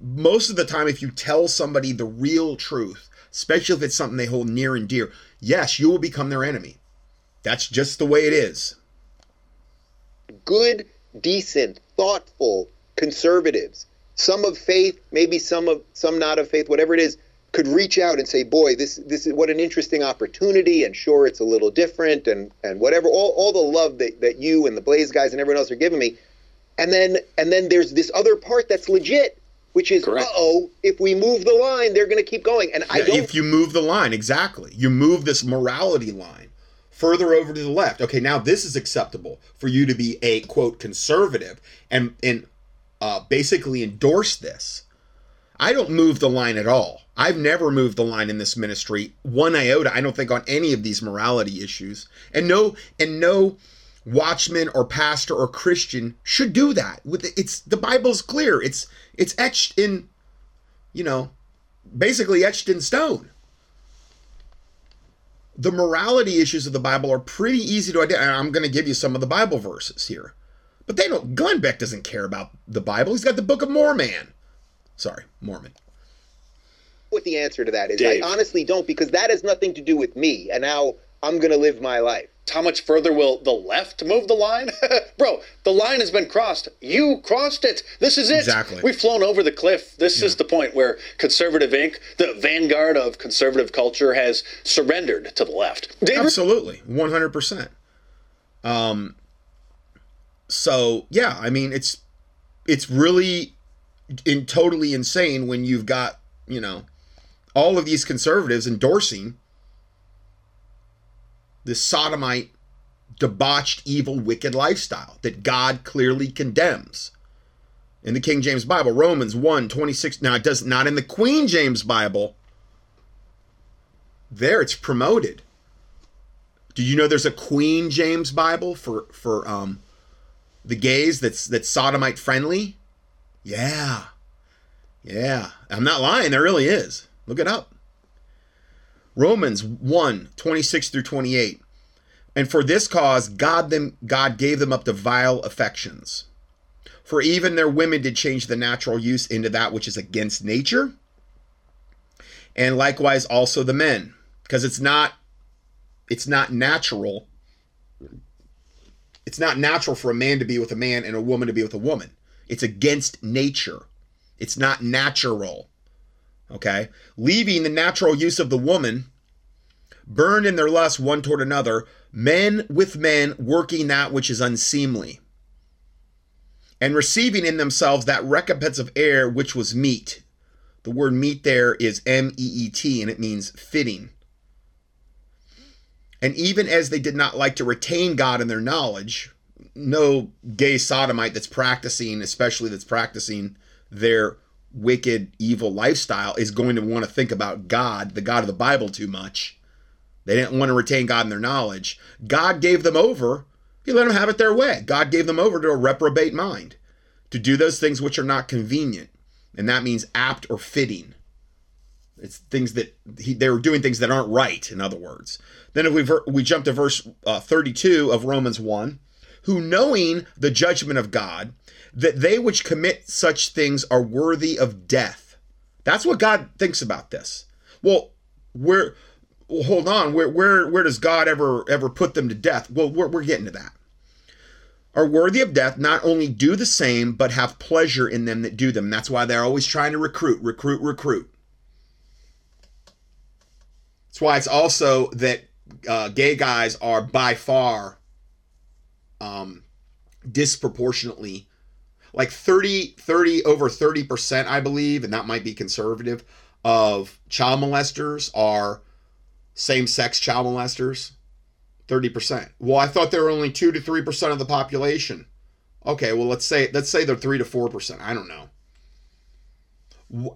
most of the time if you tell somebody the real truth, especially if it's something they hold near and dear, yes, you will become their enemy. That's just the way it is. Good, decent, thoughtful conservatives, some of faith, maybe some of some not of faith, whatever it is, could reach out and say, "Boy, this this is what an interesting opportunity." And sure, it's a little different, and and whatever, all, all the love that, that you and the Blaze guys and everyone else are giving me, and then and then there's this other part that's legit, which is, Correct. oh, if we move the line, they're going to keep going. And I Yeah, don't. if you move the line, exactly. You move this morality line further over to the left. Okay, now this is acceptable for you to be a quote conservative and and uh, basically endorse this. I don't move the line at all. I've never moved the line in this ministry one iota. I don't think on any of these morality issues, and no, and no watchman or pastor or Christian should do that. With it's the Bible's clear. It's it's etched in, you know, basically etched in stone. The morality issues of the Bible are pretty easy to identify. I'm going to give you some of the Bible verses here. But they don't, Glenn Beck doesn't care about the Bible. He's got the Book of Mormon. Sorry, Mormon. What the answer to that is. Dave. I honestly don't because that has nothing to do with me and how I'm going to live my life. How much further will the left move the line? Bro, the line has been crossed. You crossed it. This is it. Exactly. We've flown over the cliff. This is the point where Conservative Inc., the vanguard of conservative culture, has surrendered to the left. Dave, Absolutely, 100%. Um so, yeah, I mean, it's it's really in totally insane when you've got, you know, all of these conservatives endorsing this sodomite debauched evil wicked lifestyle that God clearly condemns. In the King James Bible, Romans 1 26. Now, it does not in the Queen James Bible. There it's promoted. Do you know there's a Queen James Bible for for um the gays that's that's sodomite friendly? Yeah. Yeah. I'm not lying, there really is. Look it up. Romans 1, 26 through 28. And for this cause God them God gave them up to vile affections. For even their women did change the natural use into that which is against nature. And likewise also the men. Because it's not it's not natural. It's not natural for a man to be with a man and a woman to be with a woman. It's against nature. It's not natural. Okay? Leaving the natural use of the woman, burned in their lust one toward another, men with men working that which is unseemly, and receiving in themselves that recompense of air which was meat. The word meat there is M E E T, and it means fitting. And even as they did not like to retain God in their knowledge, no gay sodomite that's practicing, especially that's practicing their wicked, evil lifestyle, is going to want to think about God, the God of the Bible, too much. They didn't want to retain God in their knowledge. God gave them over. He let them have it their way. God gave them over to a reprobate mind to do those things which are not convenient. And that means apt or fitting. It's things that he, they were doing things that aren't right, in other words. Then if we ver- we jump to verse uh, 32 of Romans 1, who knowing the judgment of God, that they which commit such things are worthy of death. That's what God thinks about this. Well, where well, hold on, where where where does God ever ever put them to death? Well, we're, we're getting to that. Are worthy of death, not only do the same, but have pleasure in them that do them. That's why they're always trying to recruit, recruit, recruit. That's why it's also that uh, gay guys are by far um, disproportionately like 30 30 over 30% i believe and that might be conservative of child molesters are same-sex child molesters. 30% well i thought there were only 2 to 3% of the population. Okay well let's say let's say they're 3 to 4% i don't know.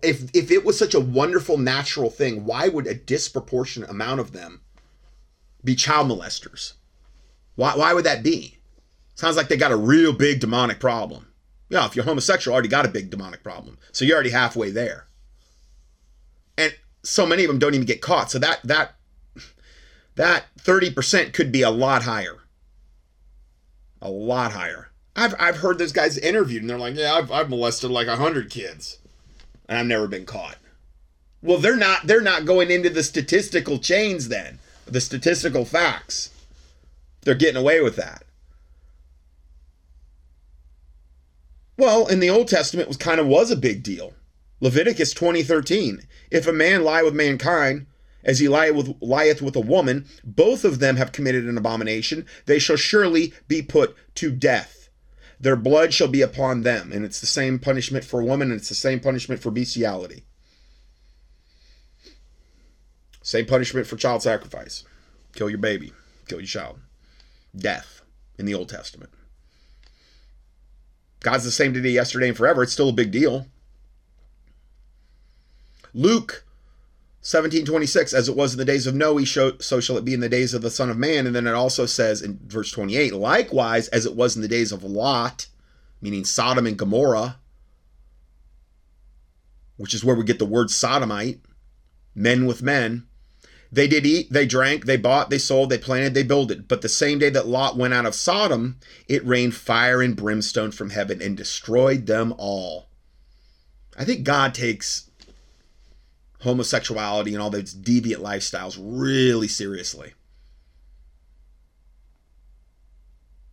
If if it was such a wonderful natural thing why would a disproportionate amount of them be child molesters? Why, why would that be? Sounds like they got a real big demonic problem yeah, if you're homosexual, already got a big demonic problem. So you're already halfway there. And so many of them don't even get caught. So that that that 30% could be a lot higher. A lot higher. I've I've heard those guys interviewed and they're like, yeah, I've I've molested like a hundred kids, and I've never been caught. Well, they're not they're not going into the statistical chains then, the statistical facts. They're getting away with that. Well, in the Old Testament was kind of was a big deal. Leviticus 20:13. If a man lie with mankind, as he lieth with, lieth with a woman, both of them have committed an abomination, they shall surely be put to death. Their blood shall be upon them. And it's the same punishment for a woman, and it's the same punishment for bestiality. Same punishment for child sacrifice. Kill your baby, kill your child. Death in the Old Testament. God's the same today, yesterday, and forever. It's still a big deal. Luke 1726, as it was in the days of Noah, so shall it be in the days of the Son of Man. And then it also says in verse 28, likewise, as it was in the days of Lot, meaning Sodom and Gomorrah, which is where we get the word sodomite, men with men. They did eat, they drank, they bought, they sold, they planted, they builded. But the same day that Lot went out of Sodom, it rained fire and brimstone from heaven and destroyed them all. I think God takes homosexuality and all those deviant lifestyles really seriously.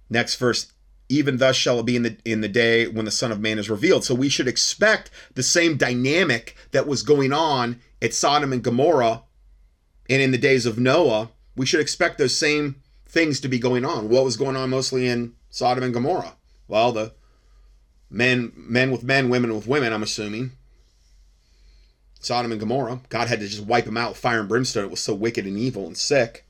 Next verse, even thus shall it be in the in the day when the Son of Man is revealed. So we should expect the same dynamic that was going on at Sodom and Gomorrah and in the days of Noah. We should expect those same things to be going on. What was going on mostly in Sodom and Gomorrah? Well, the men men with men, women with women, I'm assuming, Sodom and Gomorrah. God had to just wipe them out with fire and brimstone. It was so wicked and evil and sick.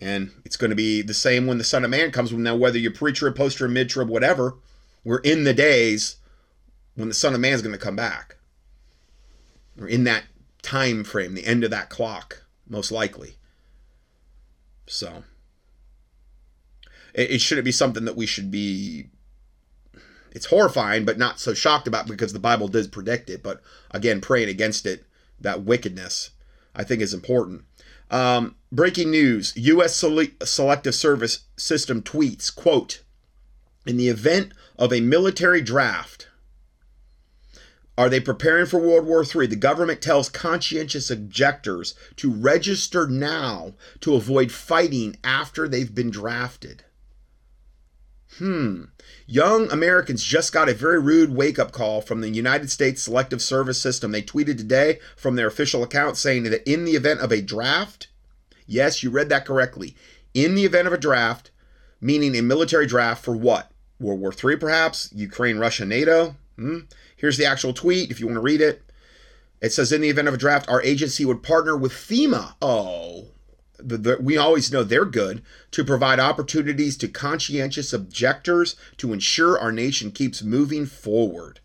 And it's going to be the same when the Son of Man comes. Now, whether you're pre-trib, post-trib, mid-trib, whatever, we're in the days when the Son of Man is going to come back. We're in that time frame, the end of that clock, most likely. So, it, it shouldn't be something that we should be it's horrifying, but not so shocked about because the Bible does predict it. But again, praying against it, that wickedness, I think is important. Um, breaking news: U.S. Selective Service System tweets, "quote In the event of a military draft." Are they preparing for World War III? The government tells conscientious objectors to register now to avoid fighting after they've been drafted. Hmm. Young Americans just got a very rude wake up call from the United States Selective Service System. They tweeted today from their official account saying that in the event of a draft, yes, you read that correctly, in the event of a draft, meaning a military draft for what? World War III, perhaps? Ukraine, Russia, NATO? Hmm? Here's the actual tweet if you want to read it. It says, in the event of a draft, our agency would partner with FEMA. Oh, the, the, we always know they're good to provide opportunities to conscientious objectors to ensure our nation keeps moving forward.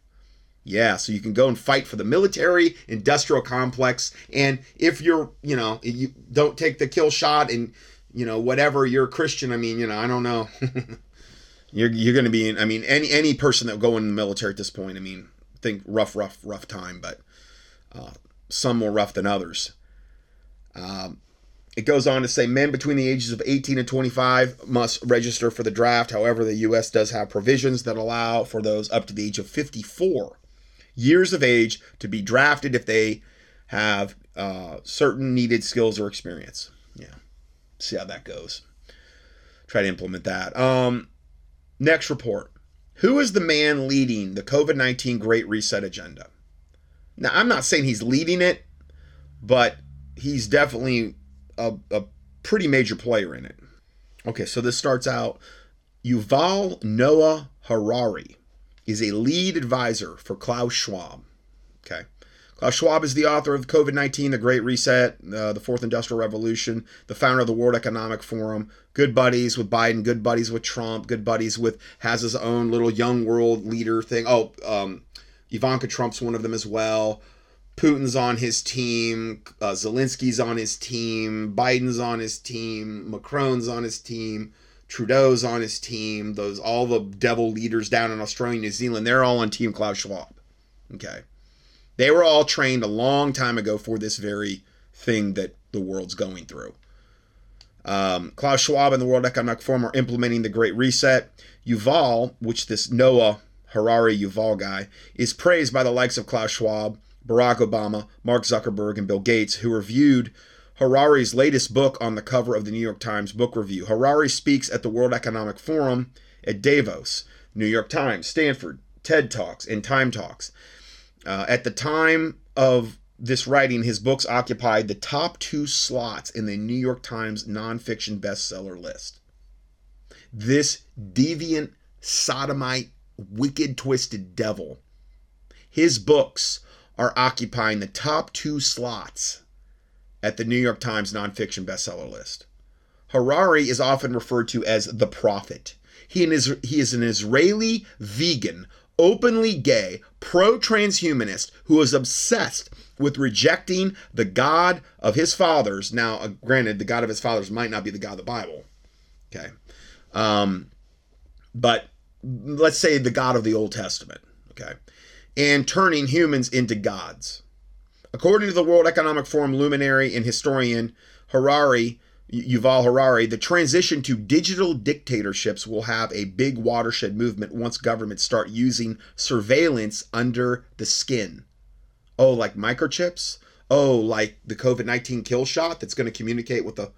Yeah, so you can go and fight for the military industrial complex. And if you're, you know, you don't take the kill shot and, you know, whatever, you're a Christian. I mean, you know, I don't know. you're you're going to be I mean, any any person that will go in the military at this point, I mean, think rough, rough, rough time, but uh, some more rough than others. Um, it goes on to say men between the ages of 18 and 25 must register for the draft. However, the U.S. does have provisions that allow for those up to the age of 54 years of age to be drafted if they have uh, certain needed skills or experience. Yeah, see how that goes. Try to implement that. Um, next report. Who is the man leading the COVID 19 Great Reset agenda? Now, I'm not saying he's leading it, but he's definitely a, a pretty major player in it. Okay, so this starts out Yuval Noah Harari is a lead advisor for Klaus Schwab. Okay. Klaus Schwab is the author of COVID 19, The Great Reset, uh, The Fourth Industrial Revolution, the founder of the World Economic Forum, good buddies with Biden, good buddies with Trump, good buddies with, has his own little young world leader thing. Oh, um, Ivanka Trump's one of them as well. Putin's on his team, uh, Zelensky's on his team, Biden's on his team, Macron's on his team, Trudeau's on his team. Those all the devil leaders down in Australia, New Zealand, they're all on Team Klaus Schwab. Okay, they were all trained a long time ago for this very thing that the world's going through. Um, Klaus Schwab and the World Economic Forum are implementing the Great Reset. Yuval, which this Noah Harari Yuval guy, is praised by the likes of Klaus Schwab, Barack Obama, Mark Zuckerberg, and Bill Gates, who reviewed Harari's latest book on the cover of the New York Times Book Review. Harari speaks at the World Economic Forum at Davos, New York Times, Stanford, TED Talks, and Time Talks. Uh, at the time of this writing, his books occupied the top two slots in the New York Times nonfiction bestseller list. This deviant, sodomite, wicked, twisted devil, his books are occupying the top two slots at the New York Times nonfiction bestseller list. Harari is often referred to as the prophet. He, is, he is an Israeli vegan, openly gay, pro transhumanist who is obsessed with rejecting the God of his fathers. Now, uh, granted, the God of his fathers might not be the God of the Bible. Okay. Um, but let's say the God of the Old Testament. Okay. And turning humans into gods. According to the World Economic Forum luminary and historian Harari, Yuval Harari, the transition to digital dictatorships will have a big watershed movement once governments start using surveillance under the skin. Oh, like microchips? Oh, like the COVID 19 kill shot that's going to communicate with the,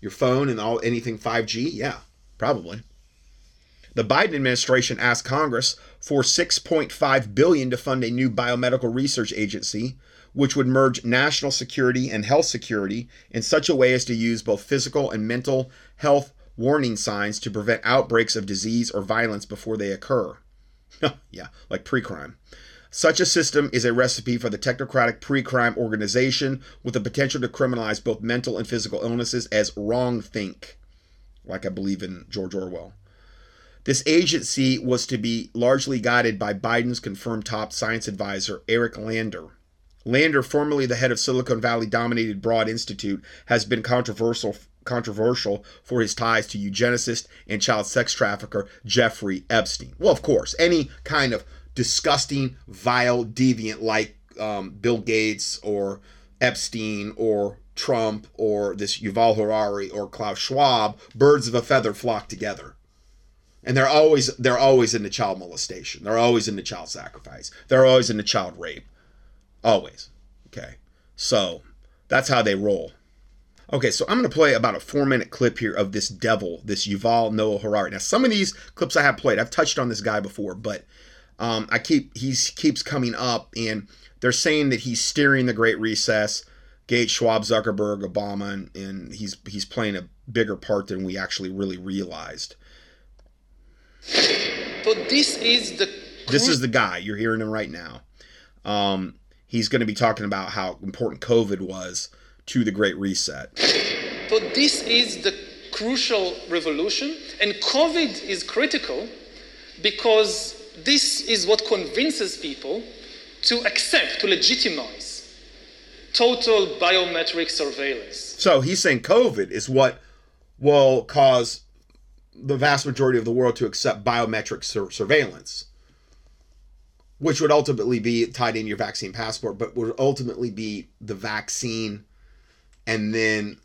your phone and all anything 5G? Yeah, probably. The Biden administration asked Congress for 6.5 billion to fund a new biomedical research agency which would merge national security and health security in such a way as to use both physical and mental health warning signs to prevent outbreaks of disease or violence before they occur. yeah, like pre crime. Such a system is a recipe for the technocratic pre crime organization with the potential to criminalize both mental and physical illnesses as wrong think, like I believe in George Orwell. This agency was to be largely guided by Biden's confirmed top science advisor, Eric Lander. Lander, formerly the head of Silicon Valley dominated Broad Institute, has been controversial controversial for his ties to eugenicist and child sex trafficker Jeffrey Epstein. Well, of course, any kind of disgusting, vile, deviant like um, Bill Gates or Epstein or Trump or this Yuval Harari or Klaus Schwab, birds of a feather flock together. And they're always they're always into child molestation. They're always into child sacrifice. They're always into child rape. Always. Okay. So that's how they roll. Okay, so I'm going to play about a four minute clip here of this devil, this Yuval Noah Harari. Now, some of these clips I have played, I've touched on this guy before, but um, I keep he keeps coming up, and they're saying that he's steering the Great Reset, Gates, Schwab, Zuckerberg, Obama, and, and he's he's playing a bigger part than we actually really realized. So this is the. This is the guy you're hearing him right now. Um, he's going to be talking about how important COVID was to the Great Reset. So this is the crucial revolution, and COVID is critical because this is what convinces people to accept, to legitimize total biometric surveillance. So he's saying COVID is what will cause the vast majority of the world to accept biometric sur- surveillance which would ultimately be tied in your vaccine passport, but would ultimately be the vaccine and then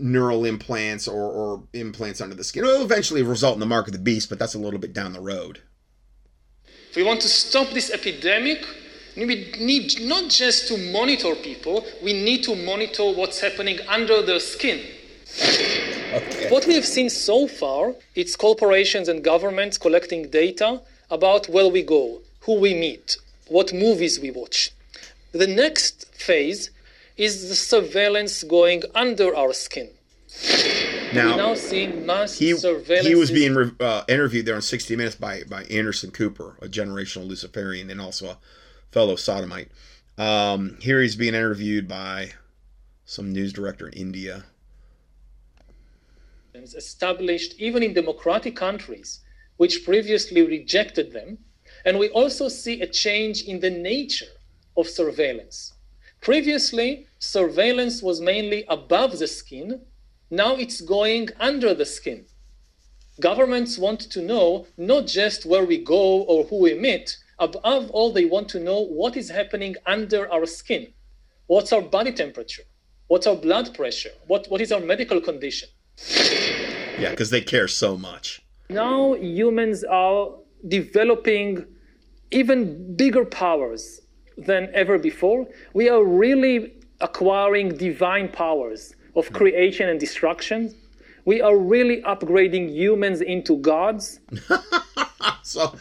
neural implants or, or implants under the skin. It will eventually result in the mark of the beast, but that's a little bit down the road. If we want to stop this epidemic, we need not just to monitor people, we need to monitor what's happening under their skin. Okay. What we have seen so far, it's corporations and governments collecting data about where we go, who we meet, what movies we watch. The next phase is the surveillance going under our skin. Now, now he, surveillance. He was being uh, interviewed there on 60 Minutes by, by Anderson Cooper, a generational Luciferian and also a fellow sodomite. Um, here he's being interviewed by some news director in India. Established even in democratic countries, which previously rejected them, and we also see a change in the nature of surveillance. Previously, surveillance was mainly above the skin. Now it's going under the skin. Governments want to know not just where we go or who we meet. Above all, they want to know what is happening under our skin. What's our body temperature? What's our blood pressure? What, what is our medical condition? Yeah, because they care so much. Now humans are developing even bigger powers than ever before. We are really acquiring divine powers of hmm. creation and destruction. We are really upgrading humans into gods. so,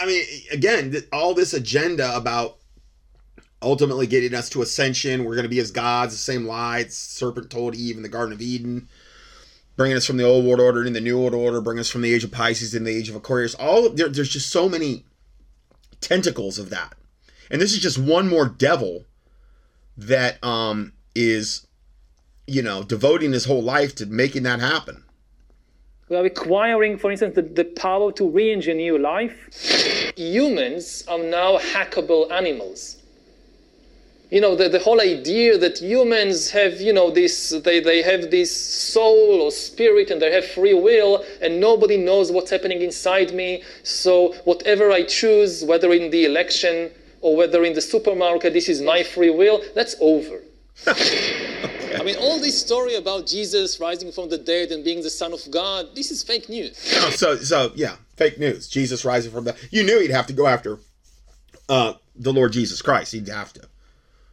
I mean, again, all this agenda about ultimately getting us to ascension, we're going to be as gods, the same lies serpent told Eve in the Garden of Eden, bringing us from the old world order in the new world order, bringing us from the age of Pisces in the age of Aquarius. All there, there's just so many tentacles of that, and this is just one more devil that um is you know, devoting his whole life to making that happen. We are acquiring, for instance, the, the power to re engineer life. Humans are now hackable animals. You know, the, the whole idea that humans have, you know, this, they, they have this soul or spirit and they have free will and nobody knows what's happening inside me. So whatever I choose, whether in the election or whether in the supermarket, this is my free will, that's over. I mean, all this story about Jesus rising from the dead and being the Son of God, this is fake news. Oh, so, so yeah, fake news. Jesus rising from the. You knew he'd have to go after uh, the Lord Jesus Christ. He'd have to,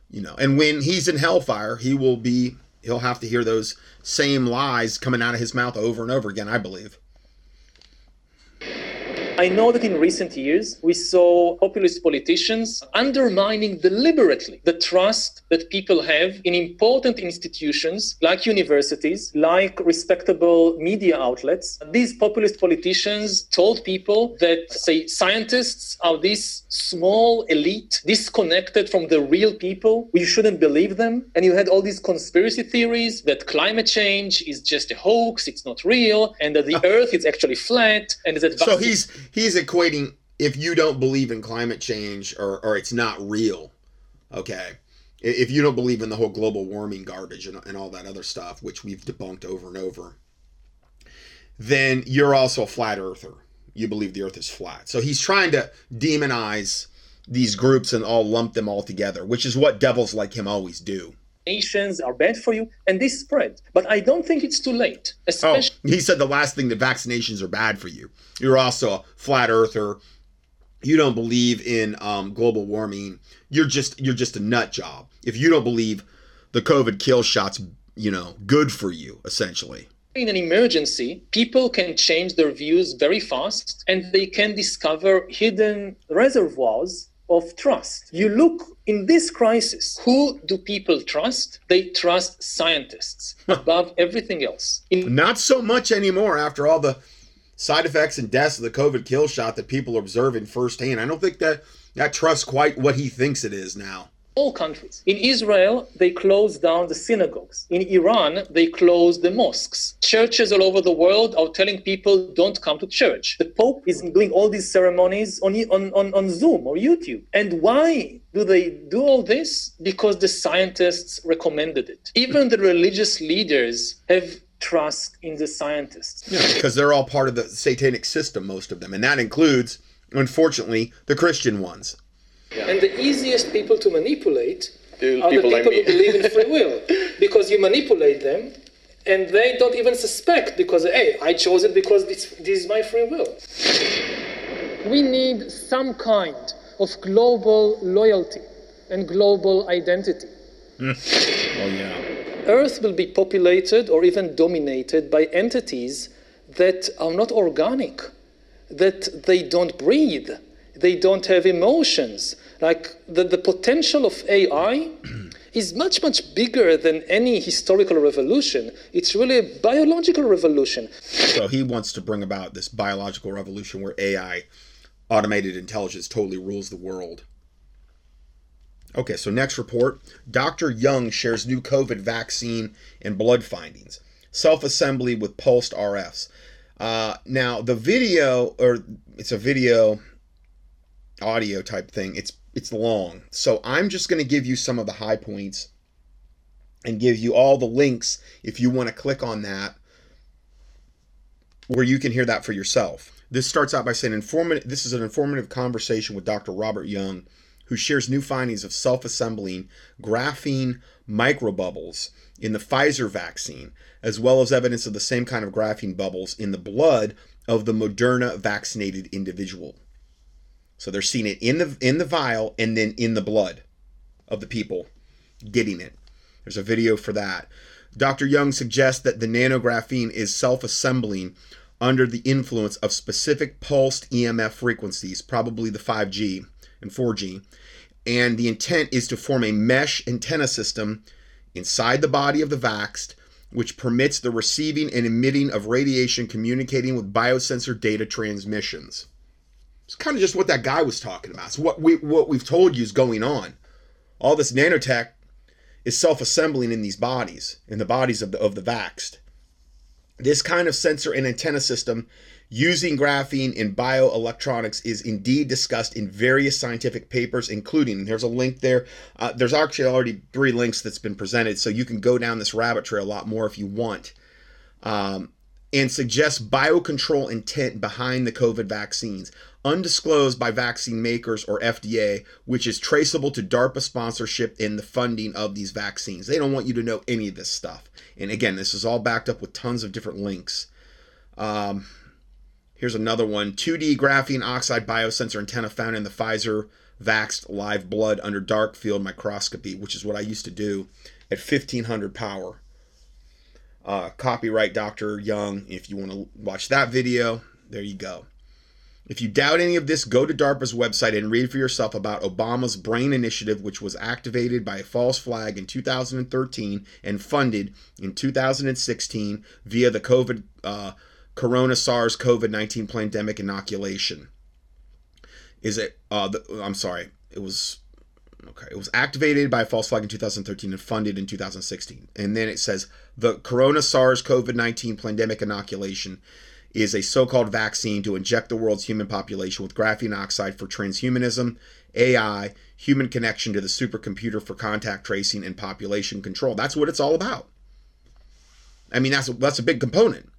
you know. And when he's in hellfire, he will be. He'll have to hear those same lies coming out of his mouth over and over again. I believe. I know that in recent years we saw populist politicians undermining deliberately the trust that people have in important institutions like universities, like respectable media outlets. These populist politicians told people that, say, scientists are this small elite disconnected from the real people. We shouldn't believe them. And you had all these conspiracy theories that climate change is just a hoax, it's not real, and that the earth is actually flat, and that. So he's he's equating if you don't believe in climate change or, or it's not real, okay, if you don't believe in the whole global warming garbage and, and all that other stuff, which we've debunked over and over, then you're also a flat earther. You believe the earth is flat. So he's trying to demonize these groups and all lump them all together, which is what devils like him always do vaccinations are bad for you, and this spread. But I don't think it's too late. Especially- oh, he said the last thing that vaccinations are bad for you. You're also a flat earther. You don't believe in um, global warming. You're just you're just a nut job. If you don't believe the COVID kill shots, you know, good for you essentially. In an emergency, people can change their views very fast and they can discover hidden reservoirs of trust. You look in this crisis, who do people trust? They trust scientists above everything else. In- Not so much anymore after all the side effects and deaths of the COVID kill shot that people are observing firsthand. I don't think that that trust quite what he thinks it is now all countries. In Israel, they closed down the synagogues. In Iran, they closed the mosques. Churches all over the world are telling people don't come to church. The Pope is doing all these ceremonies on, on, on, Zoom or YouTube. And why do they do all this? Because the scientists recommended it. Even the religious leaders have trust in the scientists. Yeah, because they're all part of the satanic system, most of them. And that includes, unfortunately, the Christian ones. Yeah. And the easiest people to manipulate are the people like who believe in free will. Because you manipulate them and they don't even suspect because hey i chose it because this, this is my free will. We need some kind of global loyalty and global identity. Mm. Oh yeah. Earth will be populated or even dominated by entities that are not organic that they don't breathe they don't have emotions like the, the potential of AI is much, much bigger than any historical revolution. It's really a biological revolution. So he wants to bring about this biological revolution where AI, automated intelligence, totally rules the world. Okay, so next report Dr. Young shares new COVID vaccine and blood findings. Self assembly with pulsed RFs. Uh, now, the video, or it's a video audio type thing, it's it's long. So I'm just going to give you some of the high points and give you all the links if you want to click on that where you can hear that for yourself. This starts out by saying informative this is an informative conversation with Dr. Robert Young who shares new findings of self-assembling graphene microbubbles in the Pfizer vaccine, as well as evidence of the same kind of graphene bubbles in the blood of the Moderna vaccinated individual. So they're seeing it in the in the vial and then in the blood of the people getting it. There's a video for that. Dr. Young suggests that the nanographene is self-assembling under the influence of specific pulsed EMF frequencies, probably the 5G and 4G, and the intent is to form a mesh antenna system inside the body of the vaxxed, which permits the receiving and emitting of radiation communicating with biosensor data transmissions. It's kind of just what that guy was talking about. So what we what we've told you is going on. All this nanotech is self-assembling in these bodies, in the bodies of the of the vaxxed. This kind of sensor and antenna system using graphene in bioelectronics is indeed discussed in various scientific papers, including, there's a link there. Uh, there's actually already three links that's been presented, so you can go down this rabbit trail a lot more if you want. Um, and suggests biocontrol intent behind the COVID vaccines, undisclosed by vaccine makers or FDA, which is traceable to DARPA sponsorship in the funding of these vaccines. They don't want you to know any of this stuff. And again, this is all backed up with tons of different links. Um, here's another one 2D graphene oxide biosensor antenna found in the Pfizer Vaxxed live blood under dark field microscopy, which is what I used to do at 1500 power. Uh, copyright Dr. Young. If you want to watch that video, there you go. If you doubt any of this, go to DARPA's website and read for yourself about Obama's BRAIN initiative, which was activated by a false flag in 2013 and funded in 2016 via the COVID, uh, Corona SARS COVID 19 pandemic inoculation. Is it, uh, the, I'm sorry, it was Okay, it was activated by false flag in 2013 and funded in 2016. And then it says the Corona SARS COVID 19 pandemic inoculation is a so called vaccine to inject the world's human population with graphene oxide for transhumanism, AI, human connection to the supercomputer for contact tracing and population control. That's what it's all about. I mean, that's a, that's a big component.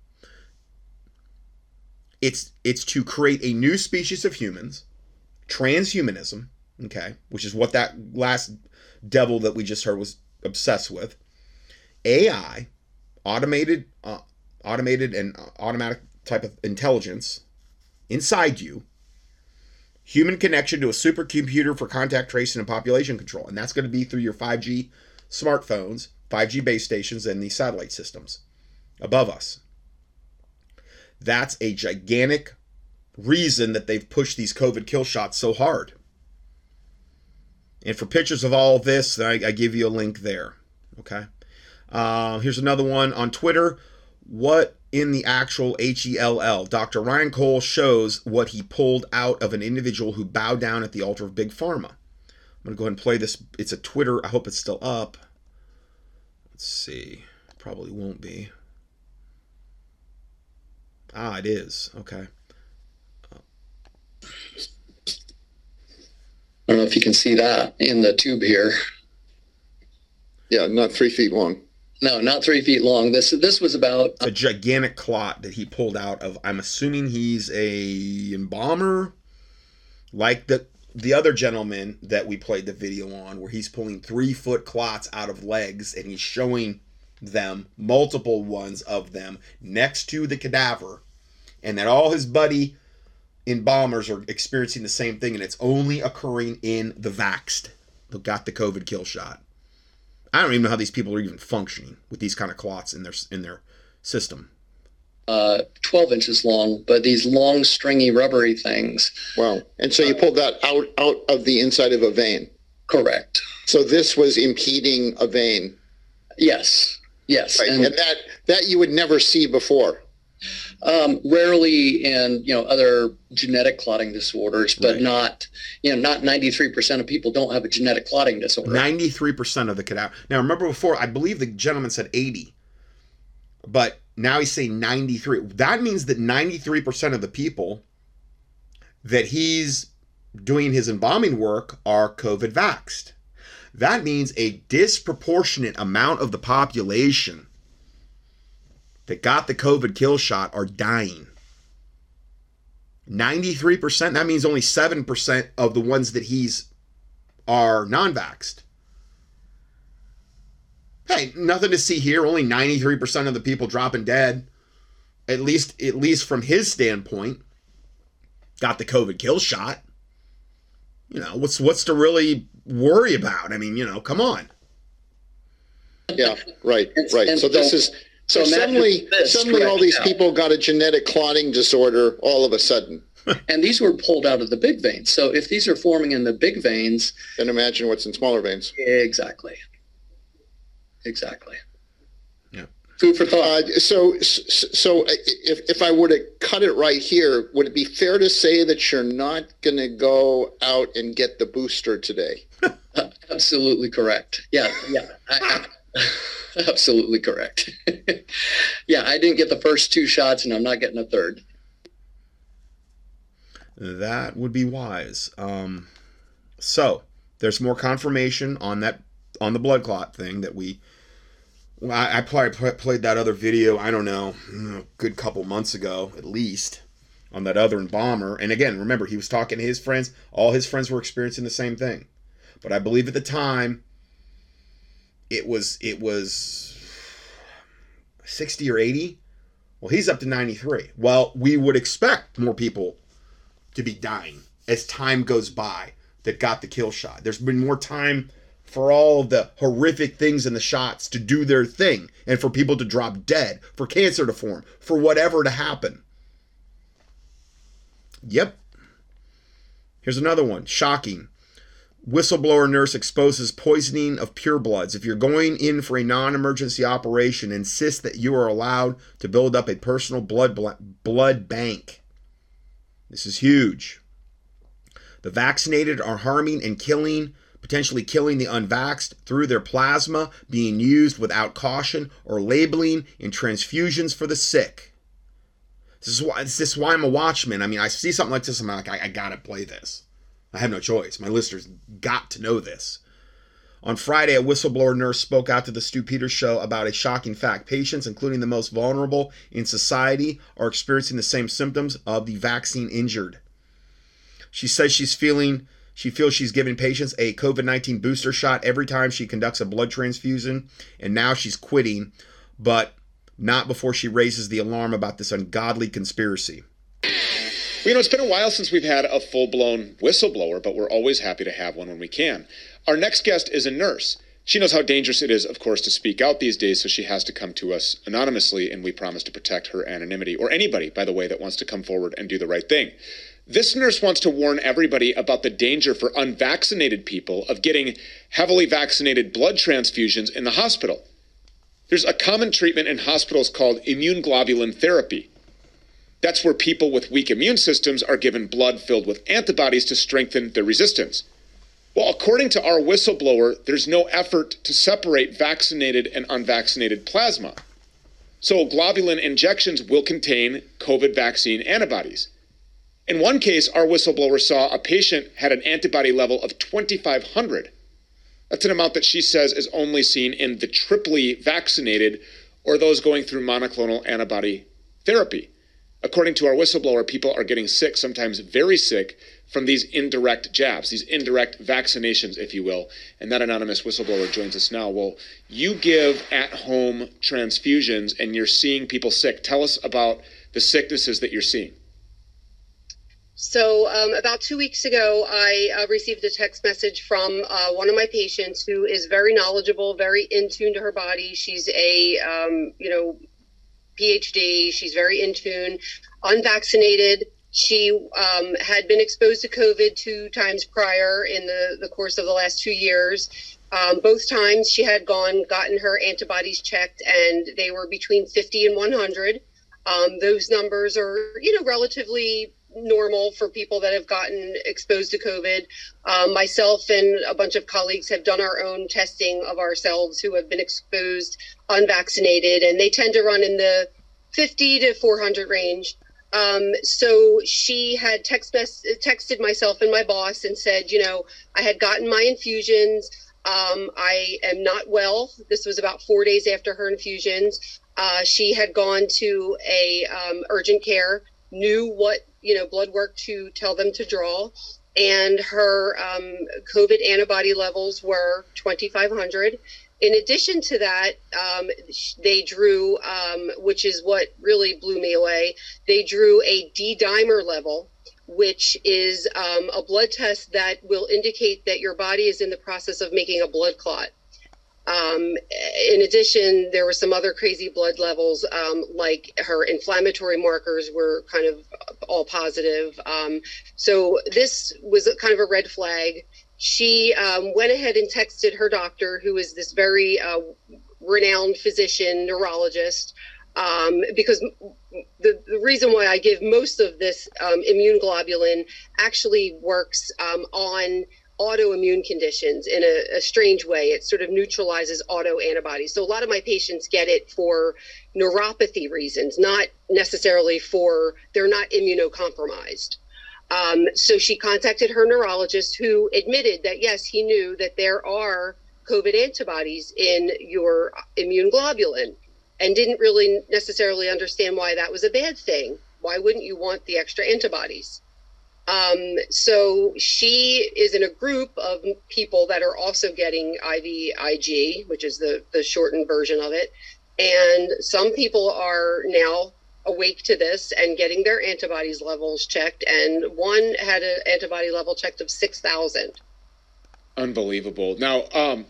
It's it's to create a new species of humans, transhumanism, okay, which is what that last devil that we just heard was obsessed with. AI, automated, uh, automated and automatic type of intelligence inside you, human connection to a supercomputer for contact tracing and population control, and that's going to be through your 5G smartphones, 5G base stations, and these satellite systems above us. That's a gigantic reason that they've pushed these COVID kill shots so hard. And for pictures of all of this, I, I give you a link there. Okay. Uh, here's another one on Twitter. What in the actual HELL? Dr. Ryan Cole shows what he pulled out of an individual who bowed down at the altar of Big Pharma. I'm going to go ahead and play this. It's a Twitter. I hope it's still up. Let's see. Probably won't be. Ah, it is. Okay. I don't know if you can see that in the tube here. Yeah, not three feet long. No, not three feet long. This this was about a gigantic clot that he pulled out of. I'm assuming he's a embalmer, like the the other gentleman that we played the video on, where he's pulling three foot clots out of legs and he's showing them multiple ones of them next to the cadaver, and that all his buddy embalmers are experiencing the same thing, and it's only occurring in the vaxxed who got the COVID kill shot. I don't even know how these people are even functioning with these kind of clots in their in their system. Uh, 12 inches long, but these long, stringy, rubbery things. Wow! And so you pulled that out out of the inside of a vein. Correct. So this was impeding a vein. Yes. Yes. Right. And, and that that you would never see before. Um, rarely in you know other genetic clotting disorders, but right. not you know not ninety three percent of people don't have a genetic clotting disorder. Ninety three percent of the cadaver. Now remember before, I believe the gentleman said eighty, but now he's saying ninety three. That means that ninety three percent of the people that he's doing his embalming work are COVID vaxxed. That means a disproportionate amount of the population that got the COVID kill shot are dying. 93%, that means only 7% of the ones that he's are non vaxxed. Hey, nothing to see here. Only 93% of the people dropping dead. At least at least from his standpoint. Got the COVID kill shot. You know, what's what's to really worry about? I mean, you know, come on. Yeah, right, right. So this is so suddenly suddenly all these people got a genetic clotting disorder all of a sudden. and these were pulled out of the big veins. So if these are forming in the big veins, then imagine what's in smaller veins. Exactly. Exactly. Yeah. Food for thought. Uh, so, so if, if I were to cut it right here, would it be fair to say that you're not going to go out and get the booster today? uh, absolutely correct. Yeah, yeah. I, I, absolutely correct. yeah, I didn't get the first two shots, and I'm not getting a third. That would be wise. Um, so there's more confirmation on that on the blood clot thing that we. I, I probably played that other video. I don't know, a good couple months ago at least, on that other bomber. And again, remember he was talking to his friends. All his friends were experiencing the same thing. But I believe at the time, it was it was 60 or 80. Well, he's up to 93. Well, we would expect more people to be dying as time goes by that got the kill shot. There's been more time for all the horrific things in the shots to do their thing and for people to drop dead, for cancer to form, for whatever to happen. Yep. Here's another one. Shocking. Whistleblower nurse exposes poisoning of purebloods. If you're going in for a non emergency operation, insist that you are allowed to build up a personal blood, blood bank. This is huge. The vaccinated are harming and killing, potentially killing the unvaxxed through their plasma being used without caution or labeling in transfusions for the sick. This is why this is why I'm a watchman. I mean, I see something like this, I'm like, I, I gotta play this. I have no choice. My listeners got to know this. On Friday, a whistleblower nurse spoke out to the Stew Peters show about a shocking fact. Patients, including the most vulnerable in society, are experiencing the same symptoms of the vaccine injured. She says she's feeling she feels she's giving patients a COVID 19 booster shot every time she conducts a blood transfusion, and now she's quitting, but not before she raises the alarm about this ungodly conspiracy. Well, you know, it's been a while since we've had a full blown whistleblower, but we're always happy to have one when we can. Our next guest is a nurse. She knows how dangerous it is, of course, to speak out these days, so she has to come to us anonymously, and we promise to protect her anonymity, or anybody, by the way, that wants to come forward and do the right thing. This nurse wants to warn everybody about the danger for unvaccinated people of getting heavily vaccinated blood transfusions in the hospital. There's a common treatment in hospitals called immune globulin therapy. That's where people with weak immune systems are given blood filled with antibodies to strengthen their resistance. Well, according to our whistleblower, there's no effort to separate vaccinated and unvaccinated plasma. So, globulin injections will contain COVID vaccine antibodies. In one case, our whistleblower saw a patient had an antibody level of 2,500. That's an amount that she says is only seen in the triply vaccinated or those going through monoclonal antibody therapy. According to our whistleblower, people are getting sick, sometimes very sick, from these indirect jabs, these indirect vaccinations, if you will. And that anonymous whistleblower joins us now. Well, you give at home transfusions and you're seeing people sick. Tell us about the sicknesses that you're seeing. So, um, about two weeks ago, I uh, received a text message from uh, one of my patients who is very knowledgeable, very in tune to her body. She's a, um, you know, PhD. She's very in tune, unvaccinated. She um, had been exposed to COVID two times prior in the, the course of the last two years. Um, both times she had gone, gotten her antibodies checked, and they were between 50 and 100. Um, those numbers are, you know, relatively normal for people that have gotten exposed to COVID. Um, myself and a bunch of colleagues have done our own testing of ourselves who have been exposed unvaccinated, and they tend to run in the 50 to 400 range. Um, so she had text texted myself and my boss and said, you know, I had gotten my infusions. Um, I am not well. This was about four days after her infusions. Uh, she had gone to a um, urgent care, knew what you know blood work to tell them to draw, and her um, COVID antibody levels were 2,500, in addition to that, um, they drew, um, which is what really blew me away, they drew a D dimer level, which is um, a blood test that will indicate that your body is in the process of making a blood clot. Um, in addition, there were some other crazy blood levels, um, like her inflammatory markers were kind of all positive. Um, so this was kind of a red flag. She um, went ahead and texted her doctor, who is this very uh, renowned physician, neurologist, um, because the, the reason why I give most of this um, immune globulin actually works on autoimmune conditions in a, a, strange way. It sort of neutralizes auto antibodies. So a lot of my patients get it for neuropathy reasons, not necessarily for they're not immunocompromised. Um, so she contacted her neurologist, who admitted that yes, he knew that there are COVID antibodies in your immune globulin, and didn't really necessarily understand why that was a bad thing. Why wouldn't you want the extra antibodies? Um, so she is in a group of people that are also getting IVIG, which is the, the shortened version of it. And some people are now awake to this and getting their antibodies levels checked. And one had an antibody level checked of 6,000. Unbelievable. Now, um,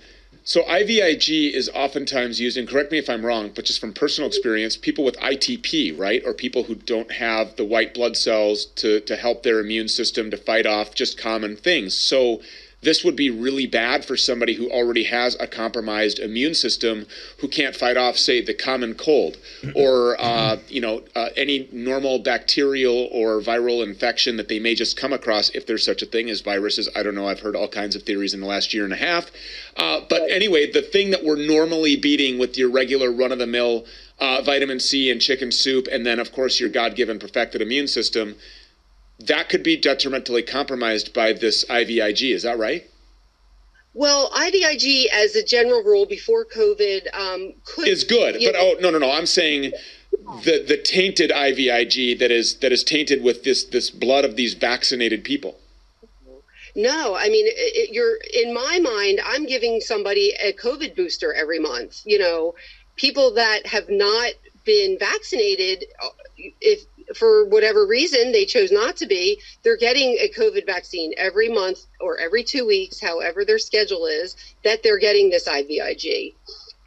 so IVIG is oftentimes used, and correct me if I'm wrong, but just from personal experience, people with ITP, right, or people who don't have the white blood cells to, to help their immune system to fight off just common things. So this would be really bad for somebody who already has a compromised immune system who can't fight off, say, the common cold or uh, you know uh, any normal bacterial or viral infection that they may just come across if there's such a thing as viruses. I don't know. I've heard all kinds of theories in the last year and a half. Uh, but anyway, the thing that we're normally beating with your regular run-of-the-mill uh, vitamin C and chicken soup, and then of course your God-given perfected immune system that could be detrimentally compromised by this IVIG. Is that right? Well, IVIG, as a general rule, before COVID, um, could is good. But know, oh no, no, no! I'm saying the the tainted IVIG that is that is tainted with this this blood of these vaccinated people. No, I mean, it, you're in my mind. I'm giving somebody a COVID booster every month. You know, people that have not been vaccinated, uh, if for whatever reason they chose not to be, they're getting a COVID vaccine every month or every two weeks, however their schedule is, that they're getting this IVIG.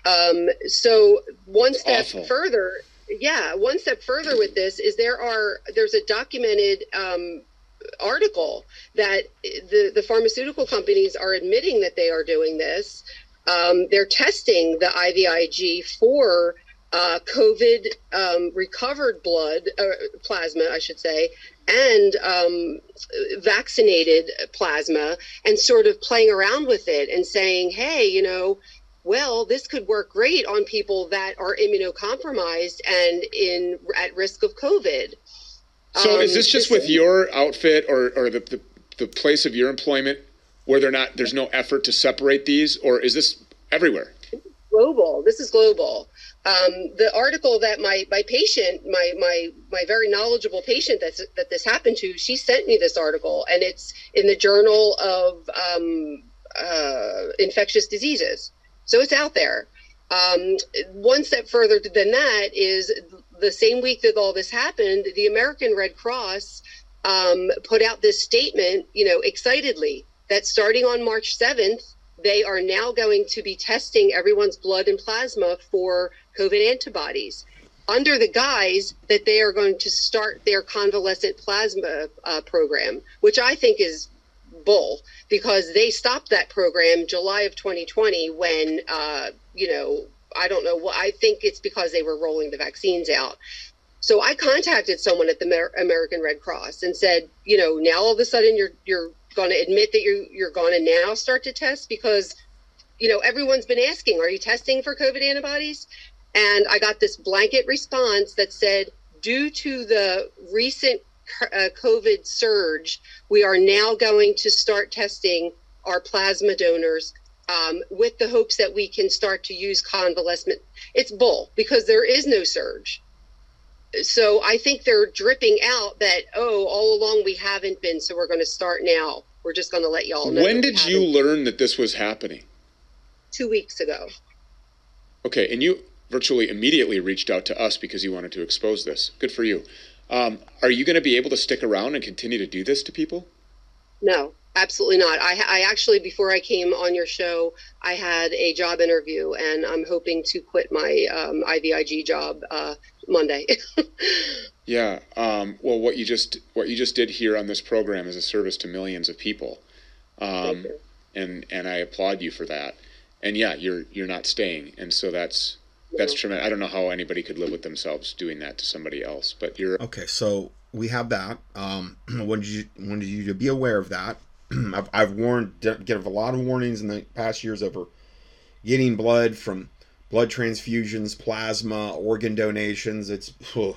Um, so one step Awful. further, yeah, one step further with this is there are there's a documented um, article that the the pharmaceutical companies are admitting that they are doing this. Um, they're testing the IVIG for uh, COVID um, recovered blood, uh, plasma, I should say, and um, vaccinated plasma, and sort of playing around with it and saying, hey, you know, well, this could work great on people that are immunocompromised and in at risk of COVID. So, um, is this just with your outfit or, or the, the, the place of your employment where they're not, there's no effort to separate these, or is this everywhere? Global. This is global. Um, the article that my my patient, my my my very knowledgeable patient that that this happened to, she sent me this article, and it's in the Journal of um, uh, Infectious Diseases, so it's out there. Um, one step further than that is the same week that all this happened, the American Red Cross um, put out this statement, you know, excitedly that starting on March seventh they are now going to be testing everyone's blood and plasma for COVID antibodies under the guise that they are going to start their convalescent plasma uh, program, which I think is bull because they stopped that program July of 2020 when, uh, you know, I don't know what I think it's because they were rolling the vaccines out. So I contacted someone at the Amer- American Red Cross and said, you know, now all of a sudden you're you're going to admit that you you're going to now start to test because you know everyone's been asking are you testing for covid antibodies and i got this blanket response that said due to the recent uh, covid surge we are now going to start testing our plasma donors um, with the hopes that we can start to use convalescent it's bull because there is no surge so I think they're dripping out that oh, all along we haven't been, so we're going to start now. We're just going to let y'all know. When did you learn that this was happening? Two weeks ago. Okay, and you virtually immediately reached out to us because you wanted to expose this. Good for you. Um, are you going to be able to stick around and continue to do this to people? No, absolutely not. I, I actually, before I came on your show, I had a job interview, and I'm hoping to quit my um, IVIG job uh, Monday. yeah. Um, well, what you just what you just did here on this program is a service to millions of people, um, and and I applaud you for that. And yeah, you're you're not staying, and so that's that's tremendous. I don't know how anybody could live with themselves doing that to somebody else, but you're okay. So we have that. Um, wanted you wanted you to be aware of that. I've, I've warned, give a lot of warnings in the past years over getting blood from blood transfusions, plasma, organ donations. It's, ugh.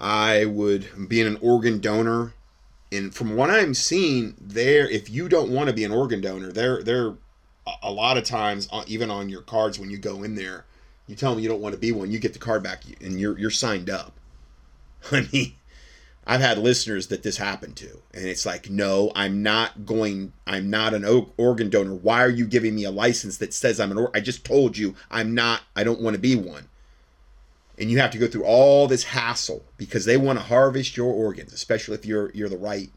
I would being an organ donor, and from what I'm seeing, there, if you don't want to be an organ donor, there, there, a lot of times, uh, even on your cards when you go in there, you tell them you don't want to be one, you get the card back, and you're you're signed up. I mean, I've had listeners that this happened to, and it's like, no, I'm not going. I'm not an organ donor. Why are you giving me a license that says I'm an? Or- I just told you I'm not. I don't want to be one. And you have to go through all this hassle because they want to harvest your organs, especially if you're you're the right,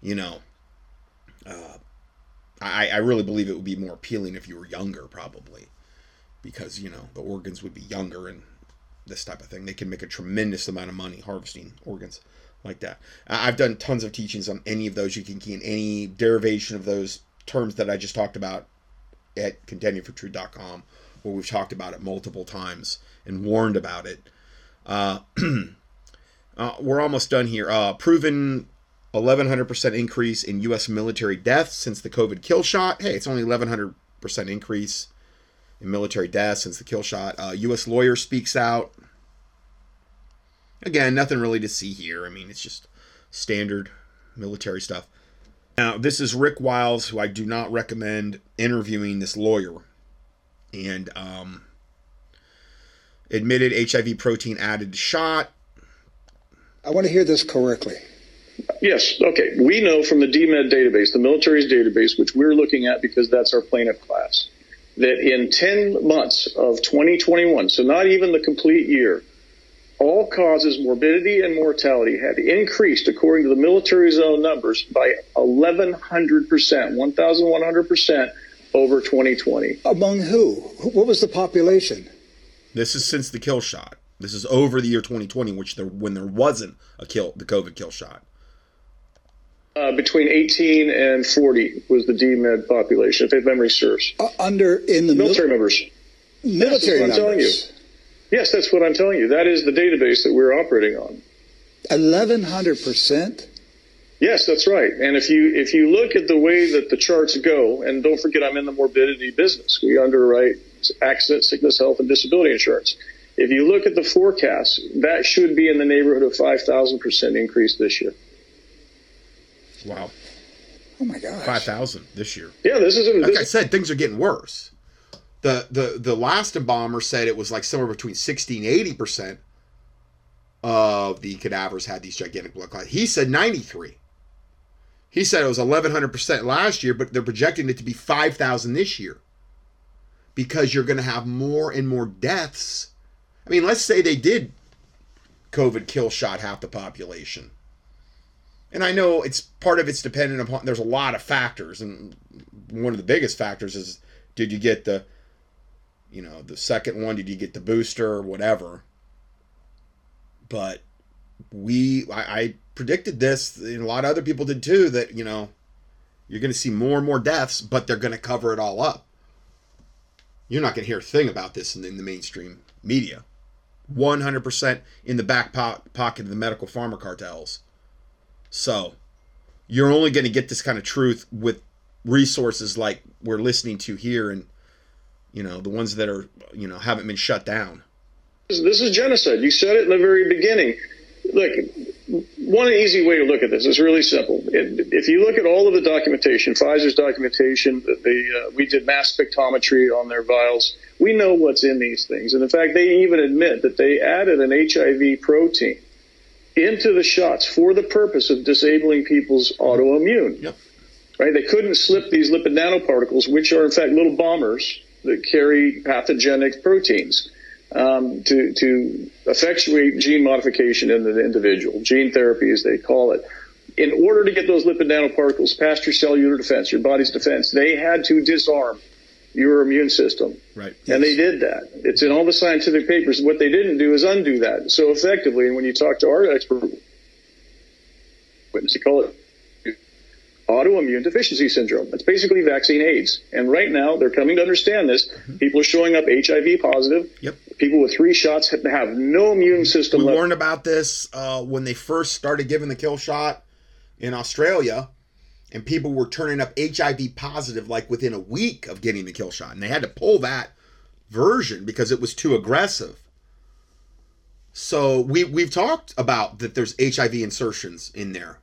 you know. Uh, I I really believe it would be more appealing if you were younger, probably because you know the organs would be younger and this type of thing. They can make a tremendous amount of money harvesting organs like that. I've done tons of teachings on any of those. You can in any derivation of those terms that I just talked about at contendingfortruth.com, where we've talked about it multiple times and warned about it. Uh, uh, we're almost done here. Uh, proven 1100% increase in U.S. military deaths since the COVID kill shot. Hey, it's only 1100% increase in military deaths since the kill shot. Uh, U.S. lawyer speaks out. Again, nothing really to see here. I mean, it's just standard military stuff. Now, this is Rick Wiles, who I do not recommend interviewing this lawyer. And um, admitted HIV protein added shot. I want to hear this correctly. Yes. Okay. We know from the DMED database, the military's database, which we're looking at because that's our plaintiff class, that in 10 months of 2021, so not even the complete year, all causes morbidity and mortality had increased, according to the military's own numbers, by 1,100%, 1,100% over 2020. Among who? What was the population? This is since the kill shot. This is over the year 2020, which there when there wasn't a kill, the COVID kill shot. Uh, between 18 and 40 was the DMED population, if memory serves. Uh, under in the military mil- members. Military yes, numbers. Yes, that's what I'm telling you. That is the database that we're operating on. 1100 percent. Yes, that's right. And if you if you look at the way that the charts go, and don't forget, I'm in the morbidity business. We underwrite accident, sickness, health, and disability insurance. If you look at the forecast, that should be in the neighborhood of 5,000 percent increase this year. Wow. Oh my god. Five thousand this year. Yeah, this is. Like I said, things are getting worse. The the the last embalmer said it was like somewhere between sixty and eighty percent of the cadavers had these gigantic blood clots. He said ninety three. He said it was eleven hundred percent last year, but they're projecting it to be five thousand this year. Because you're going to have more and more deaths. I mean, let's say they did COVID kill shot half the population and I know it's part of it's dependent upon there's a lot of factors and one of the biggest factors is did you get the you know the second one did you get the booster or whatever. But we I, I predicted this and a lot of other people did too that you know you're going to see more and more deaths but they're going to cover it all up. You're not going to hear a thing about this in, in the mainstream media. 100% in the back po- pocket of the medical pharma cartels so you're only going to get this kind of truth with resources like we're listening to here and you know the ones that are you know haven't been shut down. This is genocide. You said it in the very beginning. Look one easy way to look at this is really simple. If you look at all of the documentation pfizer's documentation the, uh, we did mass spectrometry on their vials. We know what's in these things. And in fact they even admit that they added an hiv protein into the shots for the purpose of disabling people's autoimmune. Yep. Right? They couldn't slip these lipid nanoparticles, which are in fact little bombers, that carry pathogenic proteins um, to, to effectuate gene modification in the individual, gene therapy as they call it. In order to get those lipid nanoparticles past your cellular defense, your body's defense, they had to disarm your immune system. Right. And they did that. It's in all the scientific papers. What they didn't do is undo that. So effectively, and when you talk to our expert witness, they call it autoimmune deficiency syndrome. It's basically vaccine AIDS. And right now, they're coming to understand this. People are showing up HIV positive. Yep. People with three shots have, have no immune system We left. learned about this uh, when they first started giving the kill shot in Australia, and people were turning up HIV positive like within a week of getting the kill shot, and they had to pull that version because it was too aggressive. So we we've talked about that there's HIV insertions in there,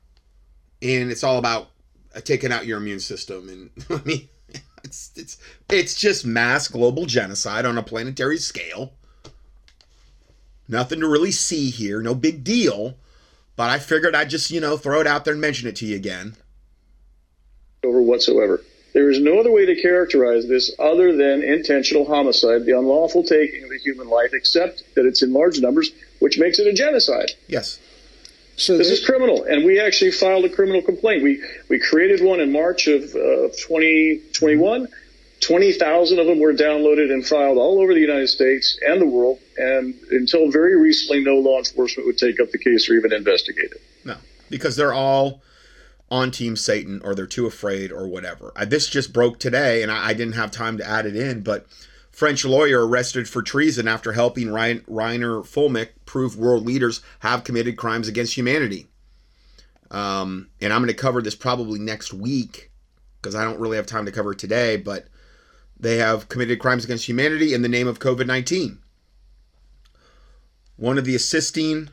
and it's all about uh, taking out your immune system. And I mean, it's it's it's just mass global genocide on a planetary scale. Nothing to really see here, no big deal. But I figured I'd just, you know, throw it out there and mention it to you again. Over whatsoever. There is no other way to characterize this other than intentional homicide, the unlawful taking of a human life, except that it's in large numbers, which makes it a genocide. Yes. So this is criminal, and we actually filed a criminal complaint. We we created one in March of uh, 2021. 20,000 of them were downloaded and filed all over the United States and the world. And until very recently, no law enforcement would take up the case or even investigate it. No, because they're all on Team Satan or they're too afraid or whatever. I, this just broke today, and I, I didn't have time to add it in, but French lawyer arrested for treason after helping Ryan, Reiner Fuellmich prove world leaders have committed crimes against humanity. Um, and I'm going to cover this probably next week because I don't really have time to cover it today, but they have committed crimes against humanity in the name of COVID 19. One of the assisting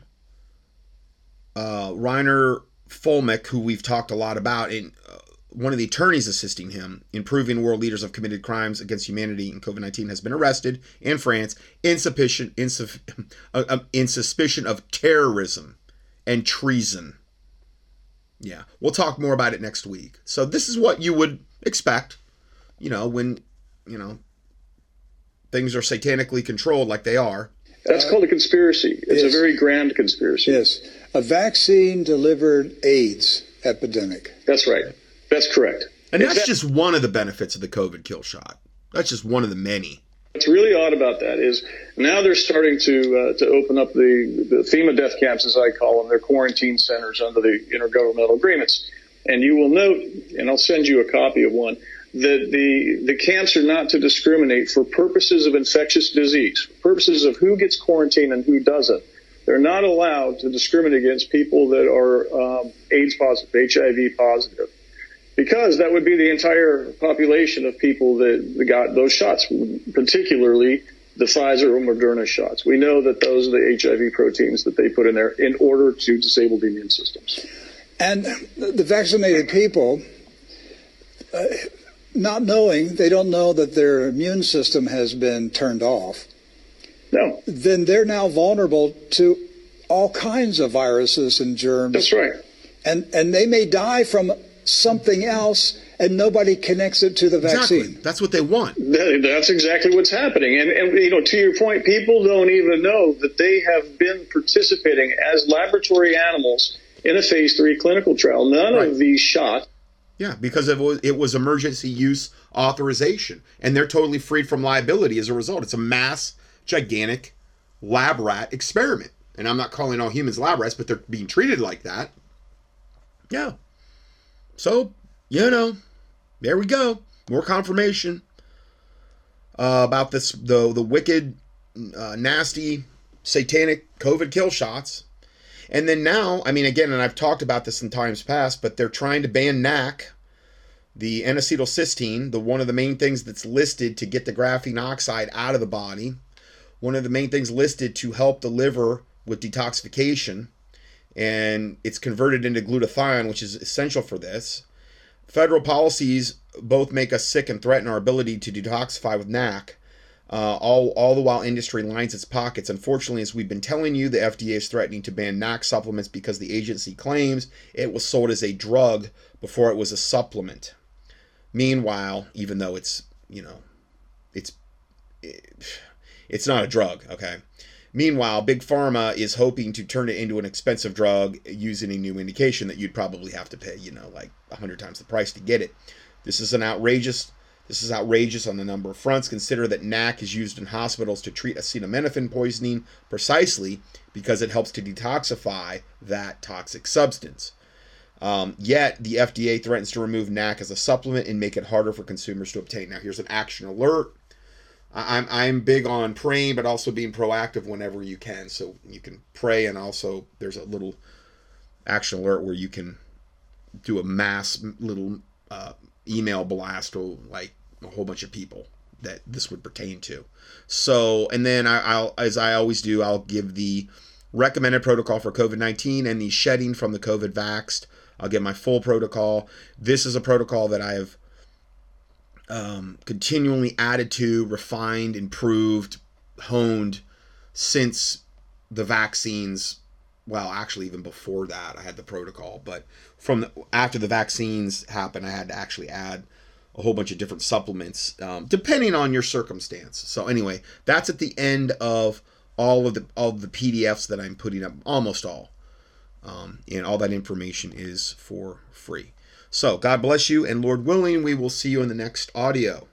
uh, Reiner Fuellmich, who we've talked a lot about, and uh, one of the attorneys assisting him in proving world leaders have committed crimes against humanity in COVID 19, has been arrested in France in, sufficient, in, suf- uh, uh, in suspicion of terrorism and treason. Yeah, we'll talk more about it next week. So, this is what you would expect, you know, when, you know, things are satanically controlled like they are. That's called a conspiracy. It's yes. a very grand conspiracy. Yes. A vaccine delivered AIDS epidemic. That's right. That's correct. And that's Exact- just one of the benefits of the COVID kill shot. That's just one of the many. What's really odd about that is now they're starting to uh, to open up the, the FEMA death camps, as I call them, their quarantine centers under the intergovernmental agreements. And you will note, and I'll send you a copy of one, that the the camps are not to discriminate for purposes of infectious disease, purposes of who gets quarantined and who doesn't. They're not allowed to discriminate against people that are um, AIDS positive, HIV positive because that would be the entire population of people that got those shots, particularly the Pfizer or Moderna shots. We know that those are the HIV proteins that they put in there in order to disable the immune systems. And the vaccinated people, uh, not knowing, they don't know that their immune system has been turned off. No. Then they're now vulnerable to all kinds of viruses and germs. That's right. And and they may die from something else, and nobody connects it to the vaccine. Exactly. That's what they want. That, that's exactly what's happening. And, and, you know, to your point, people don't even know that they have been participating as laboratory animals in a phase three clinical trial. None Right. of these shots Yeah, because it was, it was emergency use authorization, and they're totally freed from liability as a result. It's a mass, gigantic lab rat experiment, and I'm not calling all humans lab rats, but they're being treated like that. Yeah. So you know, there we go. More confirmation uh, about this the the wicked, uh, nasty, satanic COVID kill shots. And then now, I mean, again, and I've talked about this in times past, but they're trying to ban NAC, the N-acetylcysteine, the one of the main things that's listed to get the graphene oxide out of the body, one of the main things listed to help the liver with detoxification, and it's converted into glutathione, which is essential for this. Federal policies both make us sick and threaten our ability to detoxify with NAC. Uh, all, all the while industry lines its pockets. Unfortunately, as we've been telling you, the FDA is threatening to ban NAC supplements because the agency claims it was sold as a drug before it was a supplement. Meanwhile, even though it's, you know, it's it's not a drug, okay? Meanwhile, Big Pharma is hoping to turn it into an expensive drug using a new indication that you'd probably have to pay, you know, like 100 times the price to get it. This is an outrageous this is outrageous on a number of fronts. Consider that NAC is used in hospitals to treat acetaminophen poisoning precisely because it helps to detoxify that toxic substance. Um, yet the FDA threatens to remove NAC as a supplement and make it harder for consumers to obtain. Now, here's an action alert. I'm I'm big on praying, but also being proactive whenever you can. So you can pray, and also there's a little action alert where you can do a mass little uh, email blast to like a whole bunch of people that this would pertain to. So, and then I, will as I always do, I'll give the recommended protocol for COVID 19 and the shedding from the COVID vaxxed. I'll get my full protocol. This is a protocol that I have um, continually added to, refined, improved, honed since the vaccines. Well, actually, even before that, I had the protocol. But from the, after the vaccines happened, I had to actually add a whole bunch of different supplements, um, depending on your circumstance. So anyway, that's at the end of all of the all of the PDFs that I'm putting up, almost all, um, and all that information is for free. So, God bless you, and Lord willing, we will see you in the next audio.